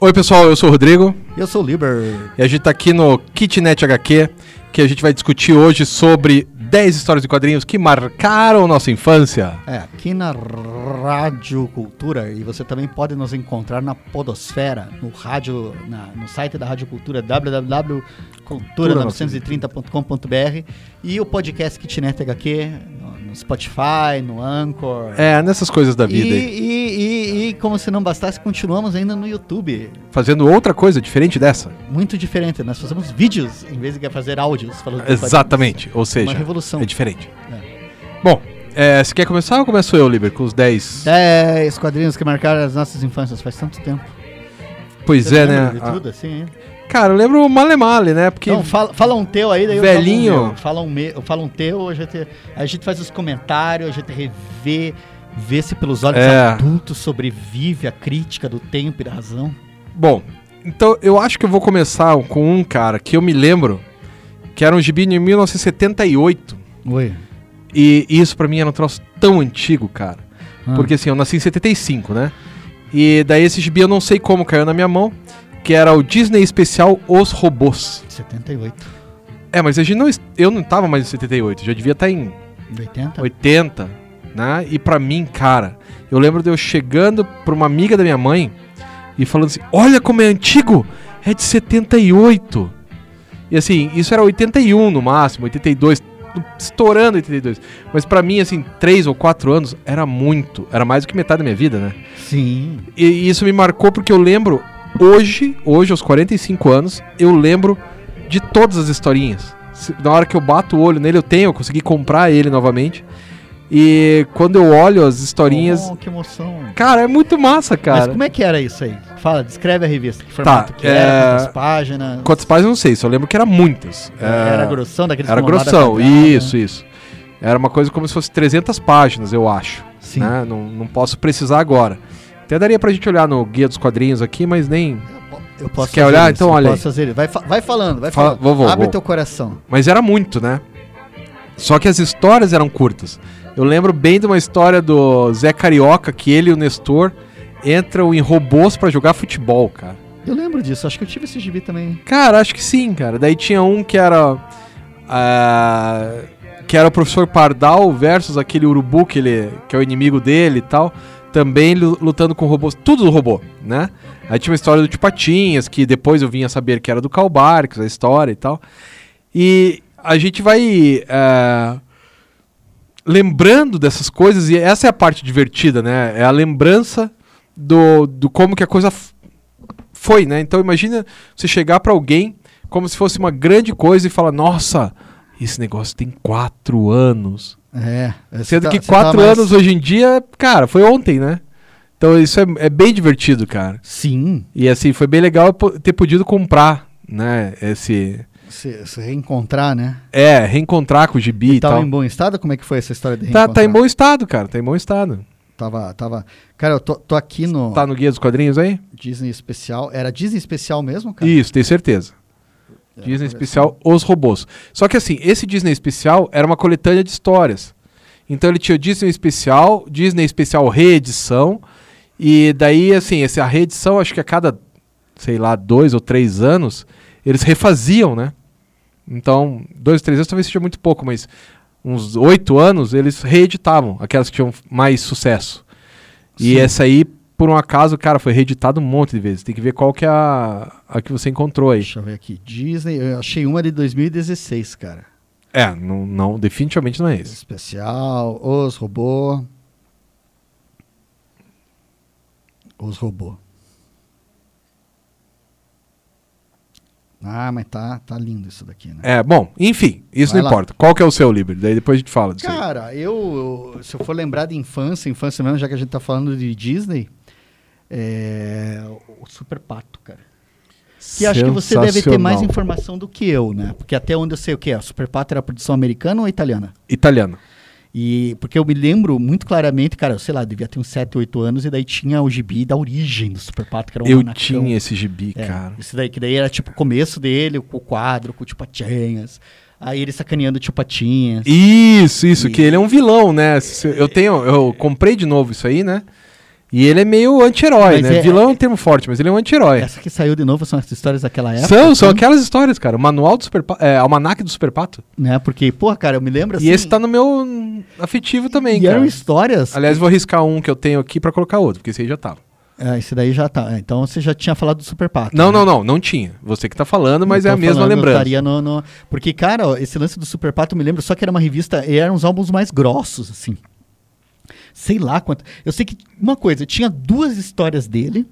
Oi, pessoal, eu sou o Rodrigo Eu sou o Liber. e a gente tá aqui no Kitnet HQ, que a gente vai discutir hoje sobre 10 histórias de quadrinhos que marcaram nossa infância. É, aqui na Rádio Cultura, e você também pode nos encontrar na Podosfera, no rádio, na- no site da Rádio Cultura, www.cultura930.com.br e o podcast Kitnet HQ no, Spotify, no Anchor. É, nessas coisas da E, vida aí. e, e- e, como se não bastasse, continuamos ainda no YouTube. Fazendo outra coisa diferente dessa. Muito diferente, nós fazemos vídeos em vez de fazer áudios falando Exatamente. Ou seja, Uma revolução. é diferente. É. Bom, é, você quer começar ou começo eu, Liber, com os 10? 10 quadrinhos que marcaram as nossas infâncias faz tanto tempo. Pois Você é, né? Ah, tudo, assim? Cara, eu lembro o Male Male, né? Porque Então, fala, fala um teu aí, daí eu Velhinho. falo um meu. Fala um, meu, fala um teu, a gente, a gente faz os comentários, a gente revê, vê se pelos olhos É. adultos sobrevive a crítica do tempo e da razão. Bom, então eu acho que eu vou começar com um cara que eu me lembro, que era um gibi de 1978. Oi. E isso pra mim era um troço tão antigo, cara. Ah. Porque assim, eu nasci em 75, né? E daí esse gibi eu não sei como caiu na minha mão, que era o Disney Especial Os Robôs. 78. É, mas a gente não, eu não tava mais em 78, já devia estar em 80? 80, né? E pra mim, cara, eu lembro de eu chegando pra uma amiga da minha mãe e falando assim: "Olha como é antigo, é de 78". E assim, isso era 81 no máximo, 82, estourando 82. Mas pra mim assim, 3 ou 4 anos era muito, era mais do que metade da minha vida, né? Sim. E isso me marcou porque eu lembro hoje, hoje aos 45 anos, eu lembro de todas as historinhas. Na hora que eu bato o olho nele, eu tenho, eu consegui comprar ele novamente. E quando eu olho as historinhas, Oh, que emoção. cara, é muito massa, Mas cara. como é que era isso aí? Fala, descreve a revista. Que formato que é- era, quantas páginas. Quantas páginas eu não sei, só lembro que era muitas. Era É, grossão daqueles Era grossão, quadrada. isso, isso. Era uma coisa como se fosse 300 páginas, eu acho. Sim. né? Não, não posso precisar agora. Até daria pra gente olhar no Guia dos Quadrinhos aqui, mas nem. Eu posso quer fazer olhar? isso, Então olha posso fazer isso. Vai, fa- vai falando, vai Fala- falando. vou, vou, Abre vou. teu coração. Mas era muito, né? Só que as histórias eram curtas. Eu lembro bem de uma história do Zé Carioca, que ele e o Nestor entram em robôs pra jogar futebol, cara. Eu lembro disso, acho que eu tive esse gibi também. Cara, acho que sim, cara. Daí tinha um que era. ah, que era o professor Pardal versus aquele urubu que, ele, que é o inimigo dele e tal. Também lu- lutando com robôs. Tudo do robô, né? Aí tinha uma história do Tio Patinhas, que depois eu vim a saber que era do Karl Barks, a história e tal. E a gente vai. ah, lembrando dessas coisas, e essa é a parte divertida, né? É a lembrança do, do como que a coisa foi, né? Então imagina você chegar pra alguém como se fosse uma grande coisa e falar, nossa, esse negócio tem quatro anos. É. você Sendo tá- que você tá quatro mais- anos hoje em dia, cara, foi ontem, né? Então isso é, é bem divertido, cara. Sim. E assim, foi bem legal ter podido comprar, né? Esse. Se, se reencontrar, né? É, reencontrar com o gibi e Tava tal. em bom estado? Como é que foi essa história de Tá, reencontrar? tá em bom estado, cara. Tá em bom estado. Tava, tava... Cara, eu tô, tô aqui no Tá no guia dos quadrinhos aí? Disney Especial. Era Disney Especial mesmo, cara? Isso, tenho certeza. É, Disney. Especial Os Robôs. Só que assim, esse Disney Especial era uma coletânea de histórias. Então ele tinha o Disney Especial, Disney Especial Reedição. E daí, assim, essa reedição, acho que a cada, sei lá, dois ou três anos, eles refaziam, né? Então, dois, três anos talvez seja muito pouco, mas uns oito anos eles reeditavam aquelas que tinham mais sucesso. E Sim. essa aí, por um acaso, cara, foi reeditada um monte de vezes. Tem que ver qual que é a, a que você encontrou aí. Deixa eu ver aqui. Disney, eu achei uma de 2016, cara. É, não, não, definitivamente não é esse. Especial, Os Robô. Os Robô. Ah, mas tá, tá lindo isso daqui, né? É, bom, enfim, isso Vai não lá. importa. Qual que é o seu livro? Daí depois a gente fala disso aí. Cara, eu, eu- se eu for lembrar de infância, infância mesmo, já que a gente tá falando de Disney, é o Super Pato, cara. Que acho que você deve ter mais informação do que eu, né? Porque até onde eu sei o que é, o Super Pato era produção americana ou italiana? Italiano. E porque eu me lembro muito claramente, cara, eu sei lá, devia ter uns 7, 8 anos, e daí tinha o gibi da origem do Super Pato, que era um eu manacão. tinha esse gibi, É, cara. Esse daí, que daí era tipo o começo dele, o quadro, com o tio Patinhas. Aí ele sacaneando o tio Patinhas. Isso, isso, E- que ele é um vilão, né? Eu tenho, eu comprei de novo isso aí, né? E ele é meio anti-herói, né? é- Vilão é um termo forte, mas ele é um anti-herói. Essa que saiu de novo são as histórias daquela época. São, são assim, aquelas histórias, cara. O manual do Super é, Almanac do Super Pato. Né? Porque, porra, cara, eu me lembro assim. e esse tá no meu afetivo também, E cara. eram histórias. Aliás, vou riscar um que eu tenho aqui pra colocar outro, porque esse aí já tava. É, esse daí já tá. Então você já tinha falado do Super Pato. Não, né? não, não, não tinha. Você que tá falando, mas Eu é a mesma falando, lembrança. estaria no, no- Porque, cara, ó, esse lance do Super Pato eu me lembro só que era uma revista e eram uns álbuns mais grossos, assim. Sei lá quanto. Eu sei que uma coisa, tinha duas histórias dele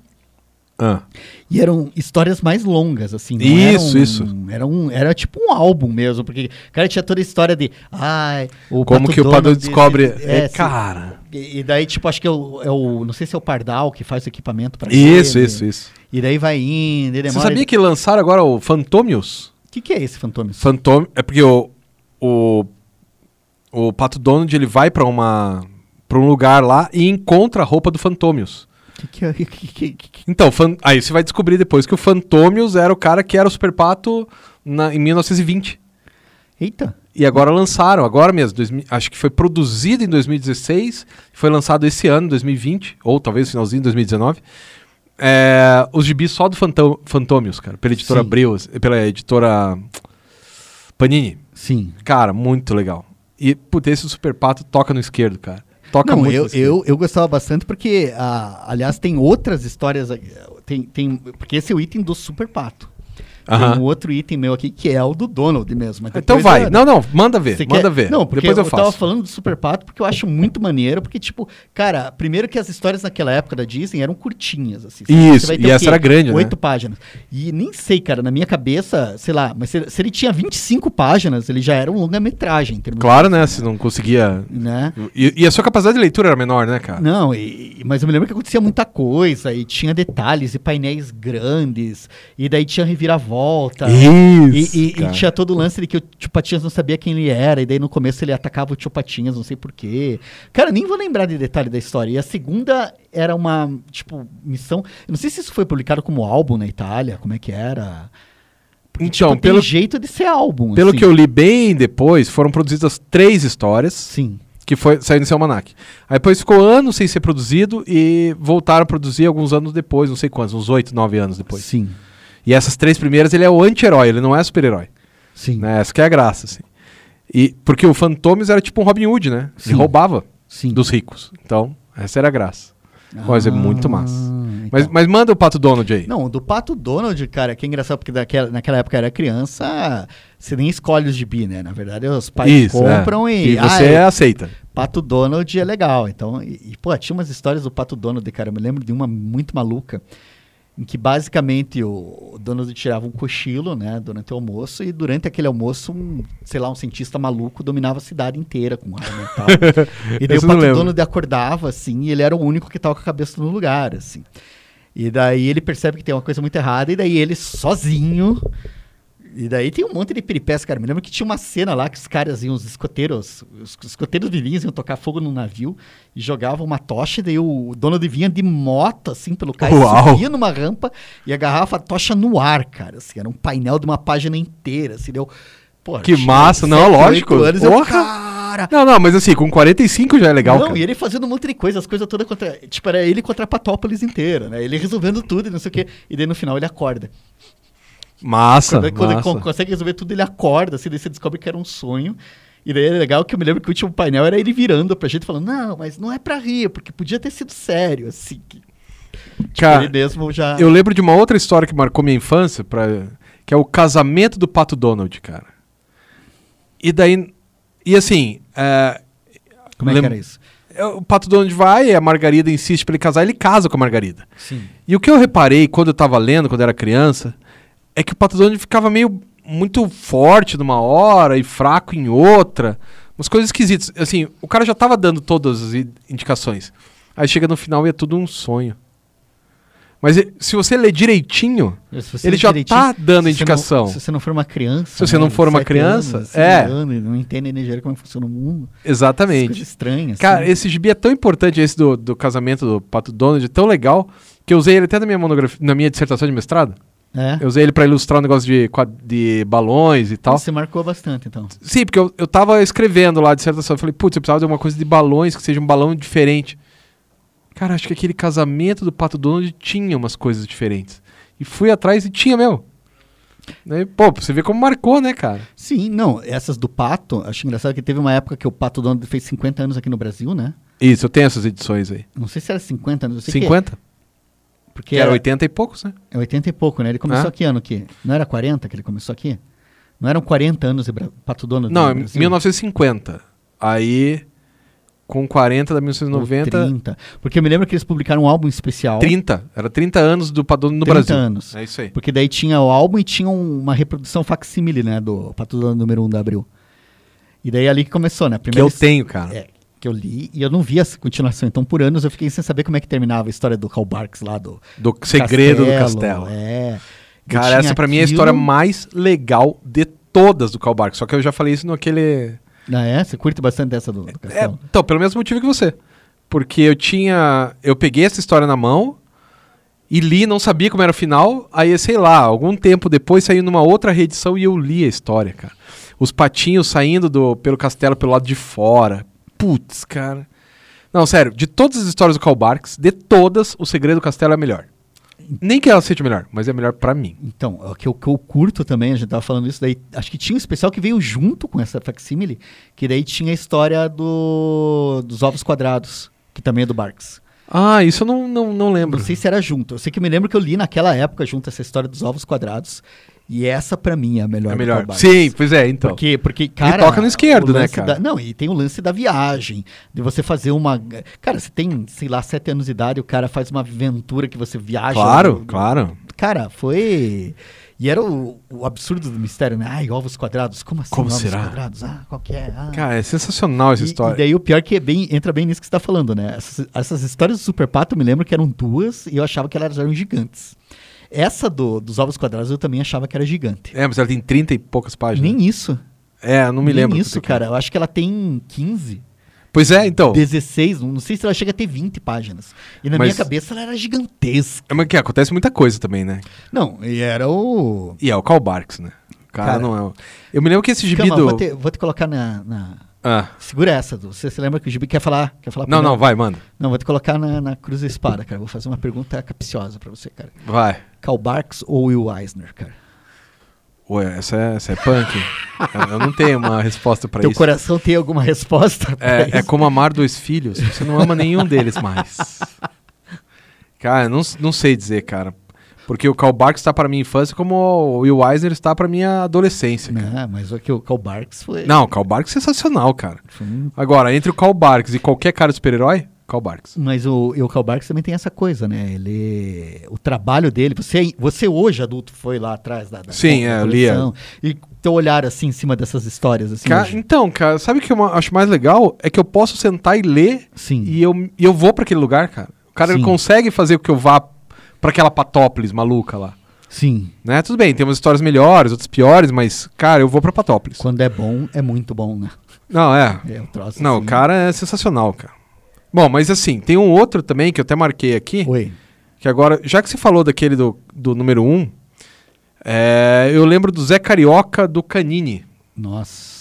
Ah. e eram histórias mais longas, assim. Isso, eram- isso. Era, um, era tipo um álbum mesmo, porque o cara tinha toda a história de. Ai, o Como que o Pato descobre. É, se- cara. E, e daí, tipo, acho que é o, é o- Não sei se é o Pardal que faz o equipamento pra Isso, ele. isso, isso. E daí vai indo, ele Você demora. sabia que lançaram agora o Fantomius? O que, que é esse Fantomes? Fantom... É porque o, o, o Pato Donald ele vai pra uma para um lugar lá e encontra a roupa do. Que que é- que- Então, fan- aí você vai descobrir depois que o Fantomius era o cara que era o Super Pato na- em 1920. Eita. E agora lançaram, agora mesmo, 2000 acho que foi produzido em 2016, foi lançado esse ano, 2020, ou talvez finalzinho de 2019. É, os gibis só do Fantomius, cara, pela editora Sim. Abril, pela editora Panini. Sim. Cara, muito legal. E, putz, esse Super Pato toca no esquerdo, cara. Toca Não, muito eu, eu, eu gostava bastante porque, ah, aliás, tem outras histórias. ah, Tem, tem, porque esse é o item do Super Pato. Aham. Tem um outro item meu aqui que é o do Donald mesmo. Então vai. eu- Não, não, manda ver. Você manda quer- ver. Não, porque Depois eu, eu, tava faço. falando do Super Pato porque eu acho muito maneiro, porque, tipo, cara, primeiro que as histórias naquela época da Disney eram curtinhas, assim. Isso, e essa era grande, né? Oito páginas. E nem sei, cara, na minha cabeça, sei lá, mas se, se ele tinha 25 páginas, ele já era um longa-metragem. Claro, né? Se não conseguia. Né? E, e a sua capacidade de leitura era menor, né, cara? Não, e- mas eu me lembro que acontecia muita coisa, e tinha detalhes e painéis grandes, e daí tinha reviravolta. E, Isso. e- e cara. tinha todo o lance de que o Tio Patinhas não sabia quem ele era, e daí no começo ele atacava o Tio Patinhas, não sei porquê. Cara, nem vou lembrar de detalhe da história. E a segunda era uma, tipo, missão. Eu não sei se isso foi publicado como álbum na Itália, como é que era. Porque, Então, tipo, pelo, tem jeito de ser álbum. pelo assim. que eu li bem depois, foram produzidas três histórias Sim. que foi, saiu nesse almanac. Aí depois ficou anos sem ser produzido e voltaram a produzir alguns anos depois, não sei quantos, uns oito, nove anos depois. Sim. E essas três primeiras ele é o anti-herói, ele não é super-herói. Sim. Né? Essa que é a graça, assim. E, porque o Fantomes era tipo um Robin Hood, né? Sim. Ele roubava Sim. dos ricos. Então, essa era a graça. Mas é muito massa. então. Mas, mas manda o Pato Donald aí. Não, do Pato Donald, cara, que é engraçado, porque daquela, naquela época era criança, você nem escolhe os gibi, né? Na verdade, os pais Isso, compram é. e. E você ah, é, aceita. Pato Donald é legal. Então, e, e, pô, tinha umas histórias do Pato Donald, cara. Eu me lembro de uma muito maluca, em que basicamente o, o Donald tirava um cochilo, né, durante o almoço, e durante aquele almoço, um, sei lá, um cientista maluco dominava a cidade inteira com arma e tal. e daí o Pato. Donald acordava, assim, e ele era o único que tava com a cabeça no lugar, assim. E daí ele percebe que tem uma coisa muito errada, e daí ele sozinho. E daí tem um monte de peripécias, cara. Me lembro que tinha uma cena lá que os caras iam, os escoteiros, os escoteiros vivinhos iam tocar fogo no navio e jogavam uma tocha, e daí o Donald vinha de moto, assim, pelo cais, Uau! subia numa rampa e agarrava a tocha no ar, cara. Assim, era um painel de uma página inteira, assim, deu... Pô, Que massa, não, sete, lógico. Anos, eu, cara, Não, não, mas assim, com 45 já é legal, não, cara. e ele fazendo um monte de coisa, as coisas todas contra. Tipo, era ele contra a Patópolis inteira, né? Ele resolvendo tudo e não sei o quê. E daí no final ele acorda. Massa, Quando, quando ele massa. con- consegue resolver tudo, ele acorda, assim, daí você descobre que era um sonho. E daí é legal que eu me lembro que o último painel era ele virando pra gente falando, não, mas não é pra rir, porque podia ter sido sério, assim. Que, tipo, Cara, ele mesmo já. eu lembro de uma outra história que marcou minha infância, pra, que é o casamento do Pato Donald, cara. E daí... E assim... é, Como é lem- que era isso? é, O Pato Donald vai, a Margarida insiste pra ele casar, ele casa com a Margarida. Sim. E o que eu reparei quando eu tava lendo, quando eu era criança, é que o Pato Donald ficava meio muito forte numa hora e fraco em outra. Umas coisas esquisitas. Assim, o cara já tava dando todas as indicações. Aí chega no final e é tudo um sonho. Mas se você ler direitinho, Se você ele ler já direitinho, tá dando indicação. não- se você não for uma criança. Se você não de for uma criança, anos, é. anos, não entende nem jeito como é funciona o mundo. Exatamente. Estranha. Cara, assim. esse gibi é tão importante, esse do, do casamento do Pato Donald, é tão legal, que eu usei ele até na minha monografia, na minha dissertação de mestrado. É. Eu usei ele pra ilustrar um negócio de, de balões e tal. Você marcou bastante, então. Sim, porque eu, eu tava escrevendo lá a dissertação. Eu falei, putz, eu precisava de uma coisa de balões, que seja um balão diferente. Cara, acho que aquele casamento do Pato Donald tinha umas coisas diferentes. E fui atrás e tinha mesmo. Daí, pô, você vê como marcou, né, cara? Sim, não, essas do Pato, acho engraçado que teve uma época que o Pato Donald fez 50 anos aqui no Brasil, né? Isso, eu tenho essas edições aí. Não sei se era 50 anos, eu sei 50? que porque Que era era 80 e poucos, né? é 80 e pouco, né? Ele começou Ah. aqui ano que? Não era 40 que ele começou aqui? Não eram 40 anos de Bra- Pato Donald Não, Brasil? 1950. Aí, com 40 da Ou 1990, 30. Porque eu me lembro que eles publicaram um álbum especial. 30. Era 30 anos do Pato Donald no 30 Brasil. anos. É isso aí. Porque daí tinha o álbum e tinha um- uma reprodução facsímile, né? Do Pato Donald número 1 da Abril. E daí é ali que começou, né? Que Primeiro eu eles- tenho, cara. É, que eu li e eu não vi essa continuação. Então, por anos, eu fiquei sem saber como é que terminava a história do Karl Barks lá, do Do segredo do castelo. É. Cara, essa pra mim é a aquilo- história mais legal de todas do Karl Barks. Só que eu já falei isso naquele... Ah, é? Você curte bastante dessa do, do É, castelo? então, pelo mesmo motivo que você. Porque eu tinha. Eu peguei essa história na mão e li, não sabia como era o final. Aí, sei lá, algum tempo depois saiu numa outra reedição e eu li a história, cara. Os patinhos saindo do, pelo castelo pelo lado de fora. Putz, cara. Não, sério, de todas as histórias do Karl Barks, de todas, o Segredo do Castelo é a melhor. Nem que ela seja melhor, mas é melhor pra mim. Então, o que, eu, que eu curto também, a gente tava falando isso daí, acho que tinha um especial que veio junto com essa facsímile, que daí tinha a história do, dos ovos quadrados, que também é do Barks. Ah, isso eu não, não, não lembro. Não sei se era junto. Eu sei que me lembro que eu li naquela época junto essa história dos ovos quadrados, e essa pra mim é a melhor É melhor. Sim, pois é, então. Porque, porque, cara. toca no esquerdo, né, cara? da- não, e tem o lance da viagem, de você fazer uma. Cara, você tem, sei lá, sete anos de idade, o cara faz uma aventura que você viaja. Claro, no- claro. Cara, foi. E era o, o absurdo do mistério, né? Ai, ovos quadrados. Como assim Como ovos será? quadrados? Ah, qual que é? Ah. Cara, é sensacional essa E- história. E daí o pior que é bem, entra bem nisso que você tá falando, né? Essas, essas histórias do Super Pato, eu me lembro que eram duas e eu achava que elas eram gigantes. Essa do, dos ovos quadrados eu também achava que era gigante. É, mas ela tem 30 e poucas páginas. Nem isso. É, não me Nem lembro. isso, quanto que é. cara. Eu acho que ela tem 15, Pois é, então. 16, não sei se ela chega a ter 20 páginas. E na Mas- minha cabeça ela era gigantesca. É, mas que acontece muita coisa também, né? Não, e era o. E é o Karl Barks, né? O cara, Cara, não é o... Eu me lembro que esse gibi Calma, do... vou, te, vou te colocar na. na- Ah. Segura essa, Du. Você se lembra que o Gibi quer falar? Quer falar Não, primeiro? não, vai, manda. Não, vou te colocar na, na cruz da espada, cara. Vou fazer uma pergunta capciosa pra você, cara. Vai. Karl Barks ou Will Eisner, cara? Ué, essa é, essa é punk. eu, eu não tenho uma resposta pra Teu isso. coração tem alguma resposta? pra É, é como amar dois filhos. Você não ama nenhum deles mais. Cara, não, não sei dizer, cara. Porque o Karl Barks está pra minha infância como o Will Eisner está pra minha adolescência. cara. Não, mas o que o Karl Barks foi. Não, o Karl Barks é sensacional, cara. Agora, entre o Karl Barks e qualquer cara de super-herói, Karl Barks. Mas o, o Karl Barks também tem essa coisa, né? Ele. O trabalho dele. Você, você hoje, adulto, foi lá atrás da. da Sim, é, lia. E teu olhar assim em cima dessas histórias, assim. Ca- hoje. então, cara, sabe o que eu acho mais legal? É que eu posso sentar e ler Sim. e eu, e eu vou pra aquele lugar, cara. O cara ele consegue fazer com que eu vá pra aquela Patópolis maluca lá. Sim. Né? Tudo bem, tem umas histórias melhores, outras piores, mas, cara, eu vou pra Patópolis. Quando é bom, é muito bom, né? Não, é. É, troço, Não, assim. o cara é sensacional, cara. Bom, mas assim, tem um outro também que eu até marquei aqui, Oi. que agora, já que você falou daquele do, do número 1, um, é, eu lembro do Zé Carioca do Canini. Nossa.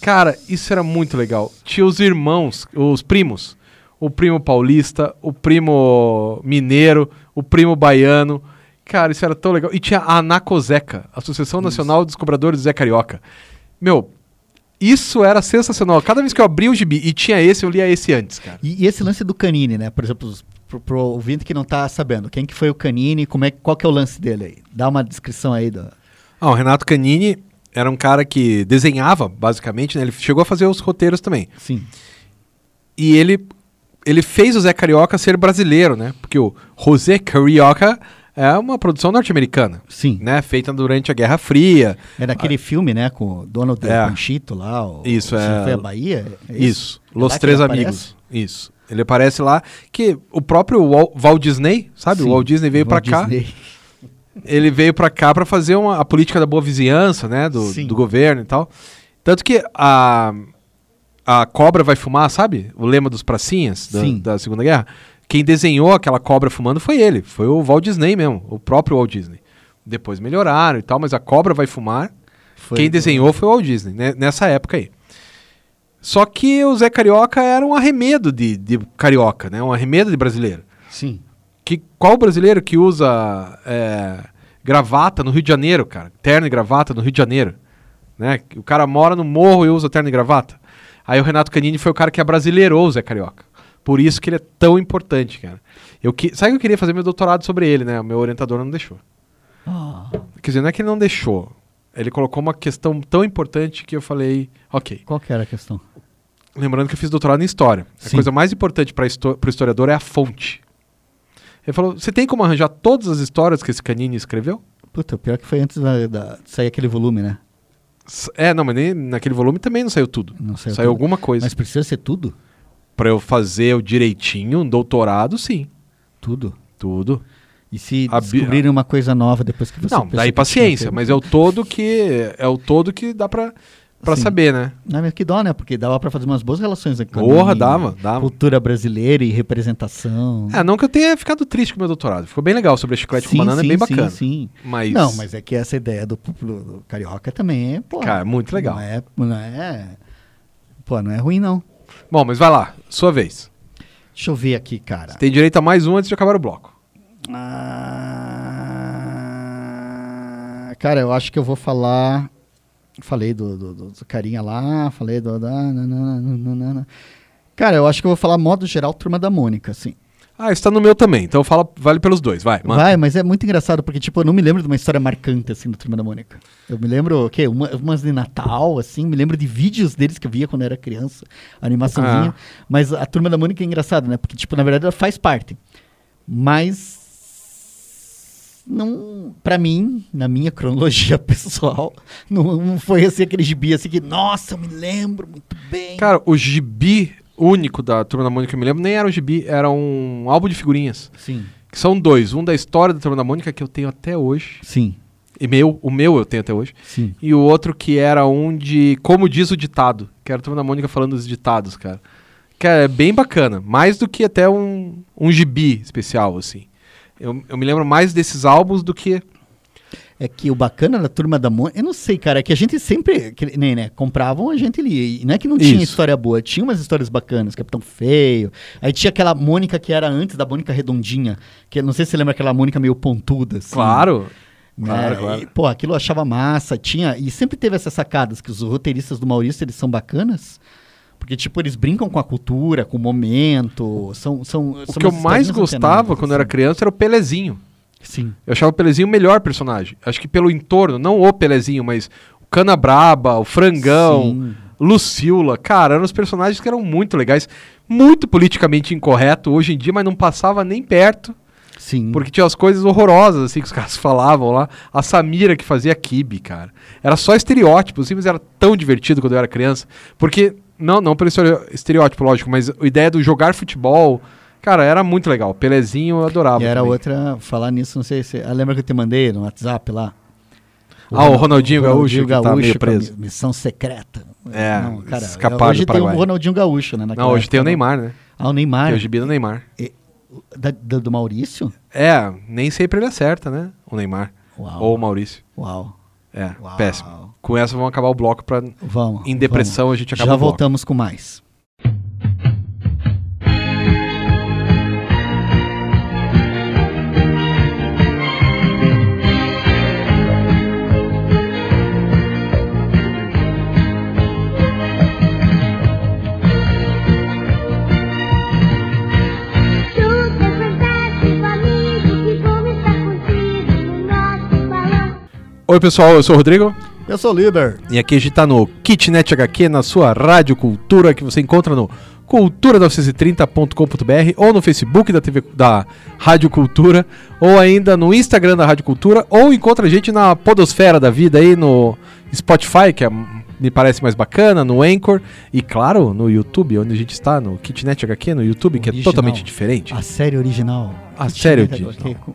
Cara, isso era muito legal. Tinha os irmãos, os primos. O primo paulista, o primo mineiro, o primo baiano. Cara, isso era tão legal. E tinha a Anacoseca, Associação Nacional dos Cobradores do Zé Carioca. Meu, isso era sensacional. Cada vez que eu abria o gibi e tinha esse, eu lia esse antes, cara. E, e esse lance do Canini, né? Por exemplo, os- pro, pro ouvinte que não tá sabendo, quem que foi o Canini, como é, qual que é o lance dele aí? Dá uma descrição aí do... Ah, o Renato Canini era um cara que desenhava, basicamente, né? Ele chegou a fazer os roteiros também. Sim. E ele, ele fez o Zé Carioca ser brasileiro, né? Porque o José Carioca é uma produção norte-americana, Sim. né? Feita durante a Guerra Fria. É naquele filme, né? Com o Donald É. Panchito lá. O, Isso, Você é- foi a Bahia? É Isso. É Los Três ele aparece? Amigos. Isso. Ele aparece lá que o próprio Wal- Walt Disney, sabe? Sim, O Walt Disney veio pra Walt cá. Ele veio pra cá pra fazer uma, a política da boa vizinhança, né? Do, Sim. do governo e tal. Tanto que a, a cobra vai fumar, sabe? O lema dos pracinhas da, da Segunda Guerra. Quem desenhou aquela cobra fumando foi ele. Foi o Walt Disney mesmo, o próprio Walt Disney. Depois melhoraram e tal, mas a cobra vai fumar. Foi Quem desenhou foi o Walt Disney, né? nessa época aí. Só que o Zé Carioca era um arremedo de, de carioca, né? Um arremedo de brasileiro. Sim. Que, qual brasileiro que usa é, gravata no Rio de Janeiro, cara? Terno e gravata no Rio de Janeiro. Né? O cara mora no morro e usa terno e gravata. Aí o Renato Canini foi o cara que abrasileirou o Zé Carioca. Por isso que ele é tão importante, cara. Eu que, sabe que eu queria fazer meu doutorado sobre ele, né? O meu orientador não deixou. Ah, Quer dizer, não é que ele não deixou. Ele colocou uma questão tão importante que eu falei, ok. qual que era a questão? Lembrando que eu fiz doutorado em história. A Sim. coisa mais importante para o historiador é a fonte. Ele falou: você tem como arranjar todas as histórias que esse Canini escreveu? Puta, o pior que foi antes da, da- de sair aquele volume, né? É, não, mas nem, naquele volume também não saiu tudo. Não saiu saiu tudo. alguma coisa. Mas precisa ser tudo? Pra eu fazer o direitinho, um doutorado, sim. Tudo. Tudo. E se A descobrirem uma coisa nova depois que você não, daí paciência, mas é o todo que é o todo que dá pra, pra Sim. saber, né? Não, mas que dó, né? Porque dava pra fazer umas boas relações aqui. Porra, dava, dava. Cultura brasileira e representação. É, não que eu tenha ficado triste com o meu doutorado. Ficou bem legal sobre chiclete com banana, é bem bacana. Sim, sim. Mas, Não, mas é que essa ideia do, do- do carioca também é, pô. Cara, muito legal. Não é, não é. Pô, não é ruim, não. Bom, mas vai lá, sua vez. Deixa eu ver aqui, cara. Tem direito a mais um antes de acabar o bloco. Ah, cara, eu acho que eu vou falar. Falei do, do, do- carinha lá, falei do. Da, nananana. Cara, eu acho que eu vou falar modo geral Turma da Mônica, assim. Ah, está no meu também, então fala, vale pelos dois, vai. manda. Vai, mas é muito engraçado, porque, tipo, eu não me lembro de uma história marcante, assim, do Turma da Mônica. Eu me lembro, o quê? Uma, umas de Natal, assim, me lembro de vídeos deles que eu via quando eu era criança, animaçãozinha. Ah. Mas a Turma da Mônica é engraçada, né? Porque, tipo, na verdade ela faz parte. Mas... Não, pra mim, na minha cronologia pessoal, não, não foi assim aquele gibi assim que, nossa, eu me lembro muito bem. Cara, o gibi único da Turma da Mônica que eu me lembro nem era um gibi, era um álbum de figurinhas. Sim, Que são dois. Um da história da Turma da Mônica, que eu tenho até hoje. sim, E meu, o meu eu tenho até hoje. sim. E o outro que era um de Como Diz o Ditado. Que era a Turma da Mônica falando dos ditados, cara. Cara, é bem bacana. Mais do que até um, um gibi especial, assim. Eu, eu me lembro mais desses álbuns do que. É que o bacana da turma da Mônica, eu não sei, cara, é que a gente sempre, que, nem, né, compravam, a gente lia. E não é que não tinha Isso. história boa, tinha umas histórias bacanas, Capitão Feio. Aí tinha aquela Mônica que era antes da Mônica Redondinha, que não sei se você lembra aquela Mônica meio pontuda, assim. Claro. né? claro, claro. E, pô, aquilo eu achava massa, tinha, e sempre teve essas sacadas que os roteiristas do Maurício, eles são bacanas. Porque, tipo, eles brincam com a cultura, com o momento, são... são O que eu mais gostava quando eu era criança era o Pelezinho. Sim, Eu achava o Pelezinho o melhor personagem. Acho que pelo entorno, não o Pelezinho, mas o Cana Braba, o Frangão, Sim. Lucila. Cara, eram os personagens que eram muito legais. Muito politicamente incorreto hoje em dia, mas não passava nem perto. sim. Porque tinha as coisas horrorosas, assim, que os caras falavam lá. A Samira que fazia Kibe, cara. Era só estereótipo, assim, mas era tão divertido quando eu era criança. Porque, não, não pelo estere- estereótipo, lógico, mas a ideia do jogar futebol, cara, era muito legal. Pelezinho eu adorava. E era também. outra, falar nisso, não sei se. Ah, lembra que eu te mandei no WhatsApp lá? Ah, o Ronaldinho Gaúcho, que tá meio com a preso. mi- Missão secreta. É, não, cara, escapado hoje tem o. Ronaldinho Gaúcho, né? Não, hoje tem o época, Neymar, né? Ah, o Neymar. Tem o gibi do Neymar. Da- da- do Maurício? É, nem sempre ele acerta, né? O Neymar. Uau. Ou o Maurício. Uau. É, Uau. péssimo. Com essa vamos acabar o bloco pra. Vamos. Em depressão a gente vamos. acaba Já o bloco. voltamos com mais. Oi, pessoal, eu sou o Rodrigo. Eu sou o Liber. E aqui a gente tá no Kitnet HQ, na sua Rádio Cultura, que você encontra no cultura930.com.br ou no Facebook da TV da Rádio Cultura, ou ainda no Instagram da Rádio Cultura, ou encontra a gente na Podosfera da Vida aí no Spotify, que é, me parece mais bacana, no Anchor, e claro, no YouTube, onde a gente está, no Kitnet HQ, no YouTube, que é Original. totalmente diferente. A série original. A série original.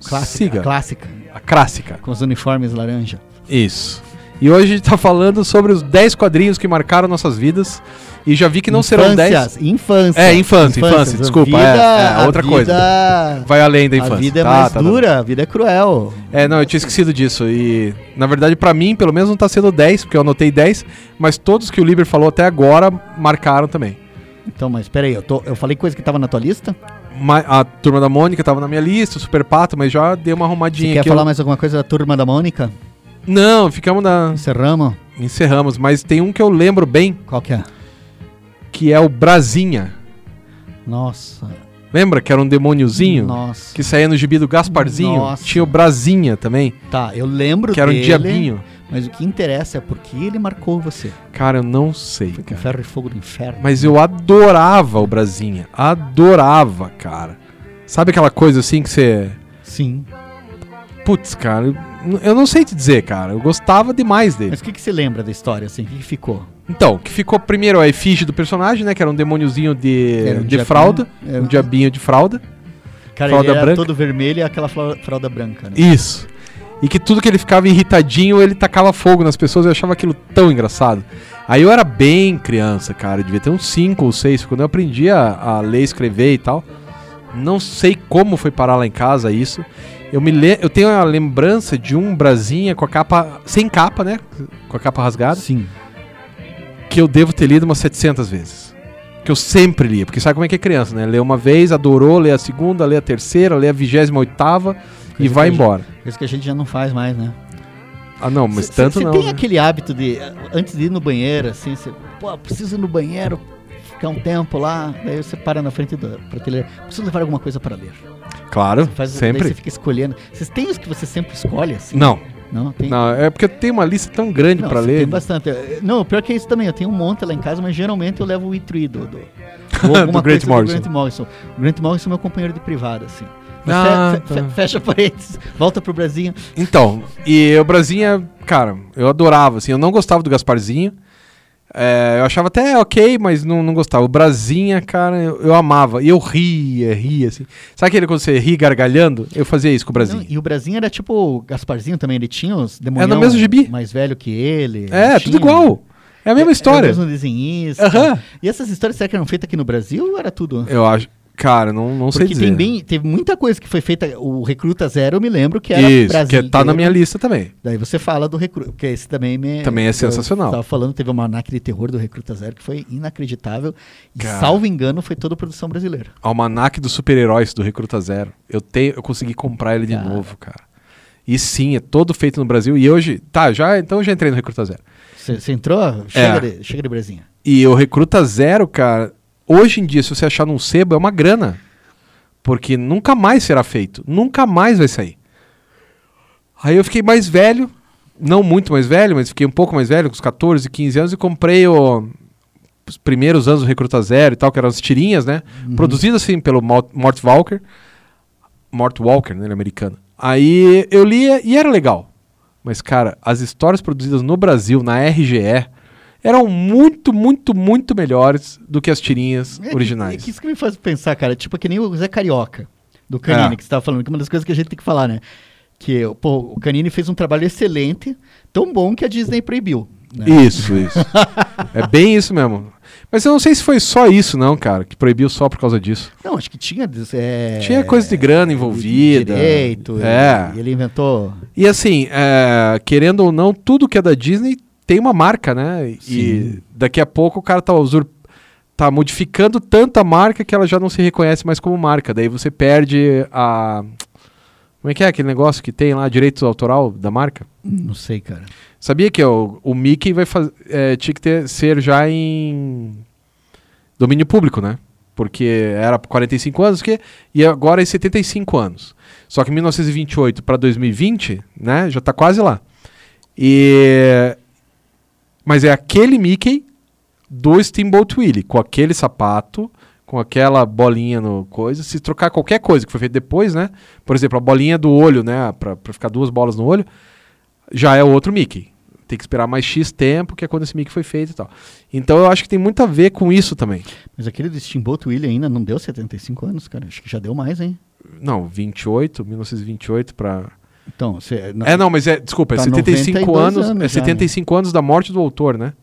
Clássica. Siga. a Clássica. A clássica. Com os uniformes laranja. Isso. E hoje a gente tá falando sobre os 10 quadrinhos que marcaram nossas vidas. E já vi que não serão 10. Infâncias, Infância. É, infância, infância, A desculpa, é, é, a outra coisa. vida- Vai além da A infância. vida é Tá, mais tá, tá. dura, a vida é cruel. É, não, eu tinha esquecido disso. E, na verdade, pra mim, pelo menos não tá sendo 10, porque eu anotei 10, mas todos que o Liber falou até agora marcaram também. Então, mas peraí, eu, tô, eu falei coisa que tava na tua lista? Ma- A Turma da Mônica tava na minha lista, o Super Pato, mas já dei uma arrumadinha Você quer falar eu- mais alguma coisa da Turma da Mônica? Não, ficamos na... Encerramos? Encerramos, mas tem um que eu lembro bem, Qual que é? que é o Brasinha. Nossa. Lembra que era um demôniozinho? Nossa. Que saía no gibi do Gasparzinho? Nossa. Tinha o Brasinha também, Tá, eu lembro que era um dele, diabinho. Mas o que interessa é porque ele marcou você. Cara, eu não sei, Foi cara. ferro e fogo do inferno. Mas eu adorava o Brasinha. Adorava, cara. Sabe aquela coisa assim que você. Sim. Putz, cara, eu- não sei te dizer, cara. Eu gostava demais dele. Mas o que, que você lembra da história, assim? O que, que ficou? Então, que ficou primeiro a efígie do personagem, né? Que era um demôniozinho de, um de diabinho. fralda. É, Um diabinho de fralda. Cara, fralda ele era branca. todo vermelho e aquela fralda branca, né? Isso. E que tudo que ele ficava irritadinho, ele tacava fogo nas pessoas. Eu achava aquilo tão engraçado. Aí eu era bem criança, cara. Eu devia ter uns 5 ou 6. Quando eu aprendi a, a ler, escrever e tal. Não sei como foi parar lá em casa isso. Eu, me le eu tenho a lembrança de um Brasinha com a capa. Sem capa, né? Com a capa rasgada. Sim. Que eu devo ter lido umas 700 vezes. Que eu sempre lia. Porque sabe como é que é criança, né? Lê uma vez, adorou, lê a segunda, lê a terceira, lê a vigésima oitava e vai gente- embora. Coisa que a gente já não faz mais, né? Ah, não, mas Cê- tanto cê não. tem né? aquele hábito de, antes de ir no banheiro, assim, você, pô, preciso ir no banheiro, ficar um tempo lá, daí você para na frente da prateleira, preciso levar alguma coisa para ler. Claro, Faz, Daí sempre. você fica escolhendo. Vocês têm os que você sempre escolhe, assim? Não, Não, tem. não, é porque tem uma lista tão grande você ler. Tem bastante. Não, pior que é isso também. Eu tenho um monte lá em casa, mas geralmente eu levo o E3 do, do, Do Grant coisa Morrison. Grant Morrison. O Grant Morrison é meu companheiro de privada, assim. Ah, fe- fe- tá. fecha parênteses, volta pro Brasil. Então, e o Brasinha, cara, eu adorava, assim, eu não gostava do Gasparzinho. É, eu achava até ok, mas não, não gostava. O Brasinha, cara, eu, eu amava. E eu ria, ria, assim. Sabe aquele quando você ri gargalhando? Eu fazia isso com o Brasinha. Não, e o Brasil era tipo o Gasparzinho também, ele tinha os demônios É no mesmo gibi. mais velho que ele. É, tudo igual. É a mesma Era história. o mesmo desenhista. Aham. E essas histórias será que eram feitas aqui no Brasil ou era tudo? Eu acho. Cara, não, não sei dizer. tem bem, teve muita coisa que foi feita, o Recruta Zero, eu me lembro que era Isso, que brasileiro. tá na minha lista também. Daí você fala do Recruta, porque esse também me... Também é eu sensacional. tava falando, teve uma almanac de terror do Recruta Zero que foi inacreditável. E, Cara. salvo engano, foi toda produção brasileira. Almanac dos super-heróis do Recruta Zero. Eu tenho, eu consegui comprar ele de Cara. novo, cara. E sim, é todo feito no Brasil. E hoje, tá, já, então eu já entrei no Recruta Zero. Você entrou? Chega, É. de, chega de Brasinha. E o Recruta Zero, cara, hoje em dia, se você achar num sebo, é uma grana. Porque nunca mais será feito. Nunca mais vai sair. Aí eu fiquei mais velho, não muito mais velho, mas fiquei um pouco mais velho, com uns 14, 15 anos, e comprei o- os primeiros anos do Recruta Zero e tal, que eram as tirinhas, né? Produzidas assim pelo Mort Mort Walker. Mort Walker, né? Ele é americano. Aí eu lia e era legal. Mas, cara, as histórias produzidas no Brasil, na RGE, eram muito, muito, muito melhores do que as tirinhas É originais. É isso que me faz pensar, cara. Tipo, que nem o Zé Carioca, do Canini, É. que você tava falando, que é uma das coisas que a gente tem que falar, né? Que, pô, o Canini fez um trabalho excelente, tão bom que a Disney proibiu. Né? Isso, isso. é bem isso mesmo. Mas eu não sei se foi só isso, não, cara, que proibiu só por causa disso. Não, acho que tinha. é, Tinha coisa de grana envolvida. Direito. É. E ele inventou. E assim, é, querendo ou não, tudo que é da Disney tem uma marca, né? E Sim. daqui a pouco o cara tá, usur... tá modificando tanto a marca que ela já não se reconhece mais como marca. Daí você perde a. Como é que é aquele negócio que tem lá, direito autoral da marca? Não sei, cara. Sabia que o, o Mickey vai faz... é, tinha que ter, ser já em domínio público, né? Porque era 45 anos que, e agora é 75 anos. Só que 1928 para 2020, né? Já tá quase lá. E mas é aquele Mickey do Steamboat Willie, com aquele sapato, com aquela bolinha no coisa. Se trocar qualquer coisa que foi feito depois, né? Por exemplo, a bolinha do olho, né? Pra, pra ficar duas bolas no olho, já é outro Mickey. Tem que esperar mais X tempo, que é quando esse Mickey foi feito e tal. Então eu acho que tem muito a ver com isso também. Mas aquele do Steamboat Willie ainda não deu 75 anos, cara. Acho que já deu mais, hein? Não, 28, 1928 para Então, você. É, não, mas é, desculpa, é Tá 75 92 anos, anos é já, 75 anos da morte do autor, né?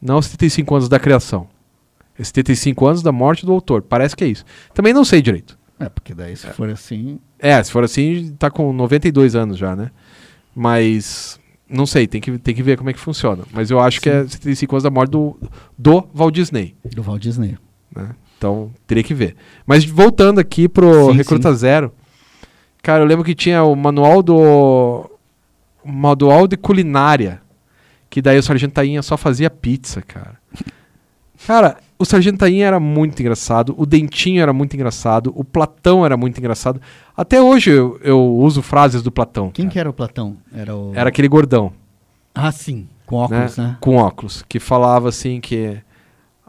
Não 75 anos da criação. É 75 anos da morte do autor. Parece que é isso. Também não sei direito. É, porque daí se for assim. É, se for assim, tá com 92 anos já, né? Mas não sei, tem que, tem que ver como é que funciona. Mas eu acho que é 75 anos da morte do, do Walt Disney. Do Walt Disney. né? Então, teria que ver. Mas voltando aqui pro Sim, Recruta Zero, cara, eu lembro que tinha o manual do o manual de culinária, que daí o Sargento Tainha só fazia pizza, cara. Cara, o Sargento Tainha era muito engraçado, o Dentinho era muito engraçado, o Platão era muito engraçado. Até hoje eu, eu uso frases do Platão. Quem cara. que era o Platão? Era o. Era aquele gordão Ah, sim. Com óculos, né? com óculos, que falava assim que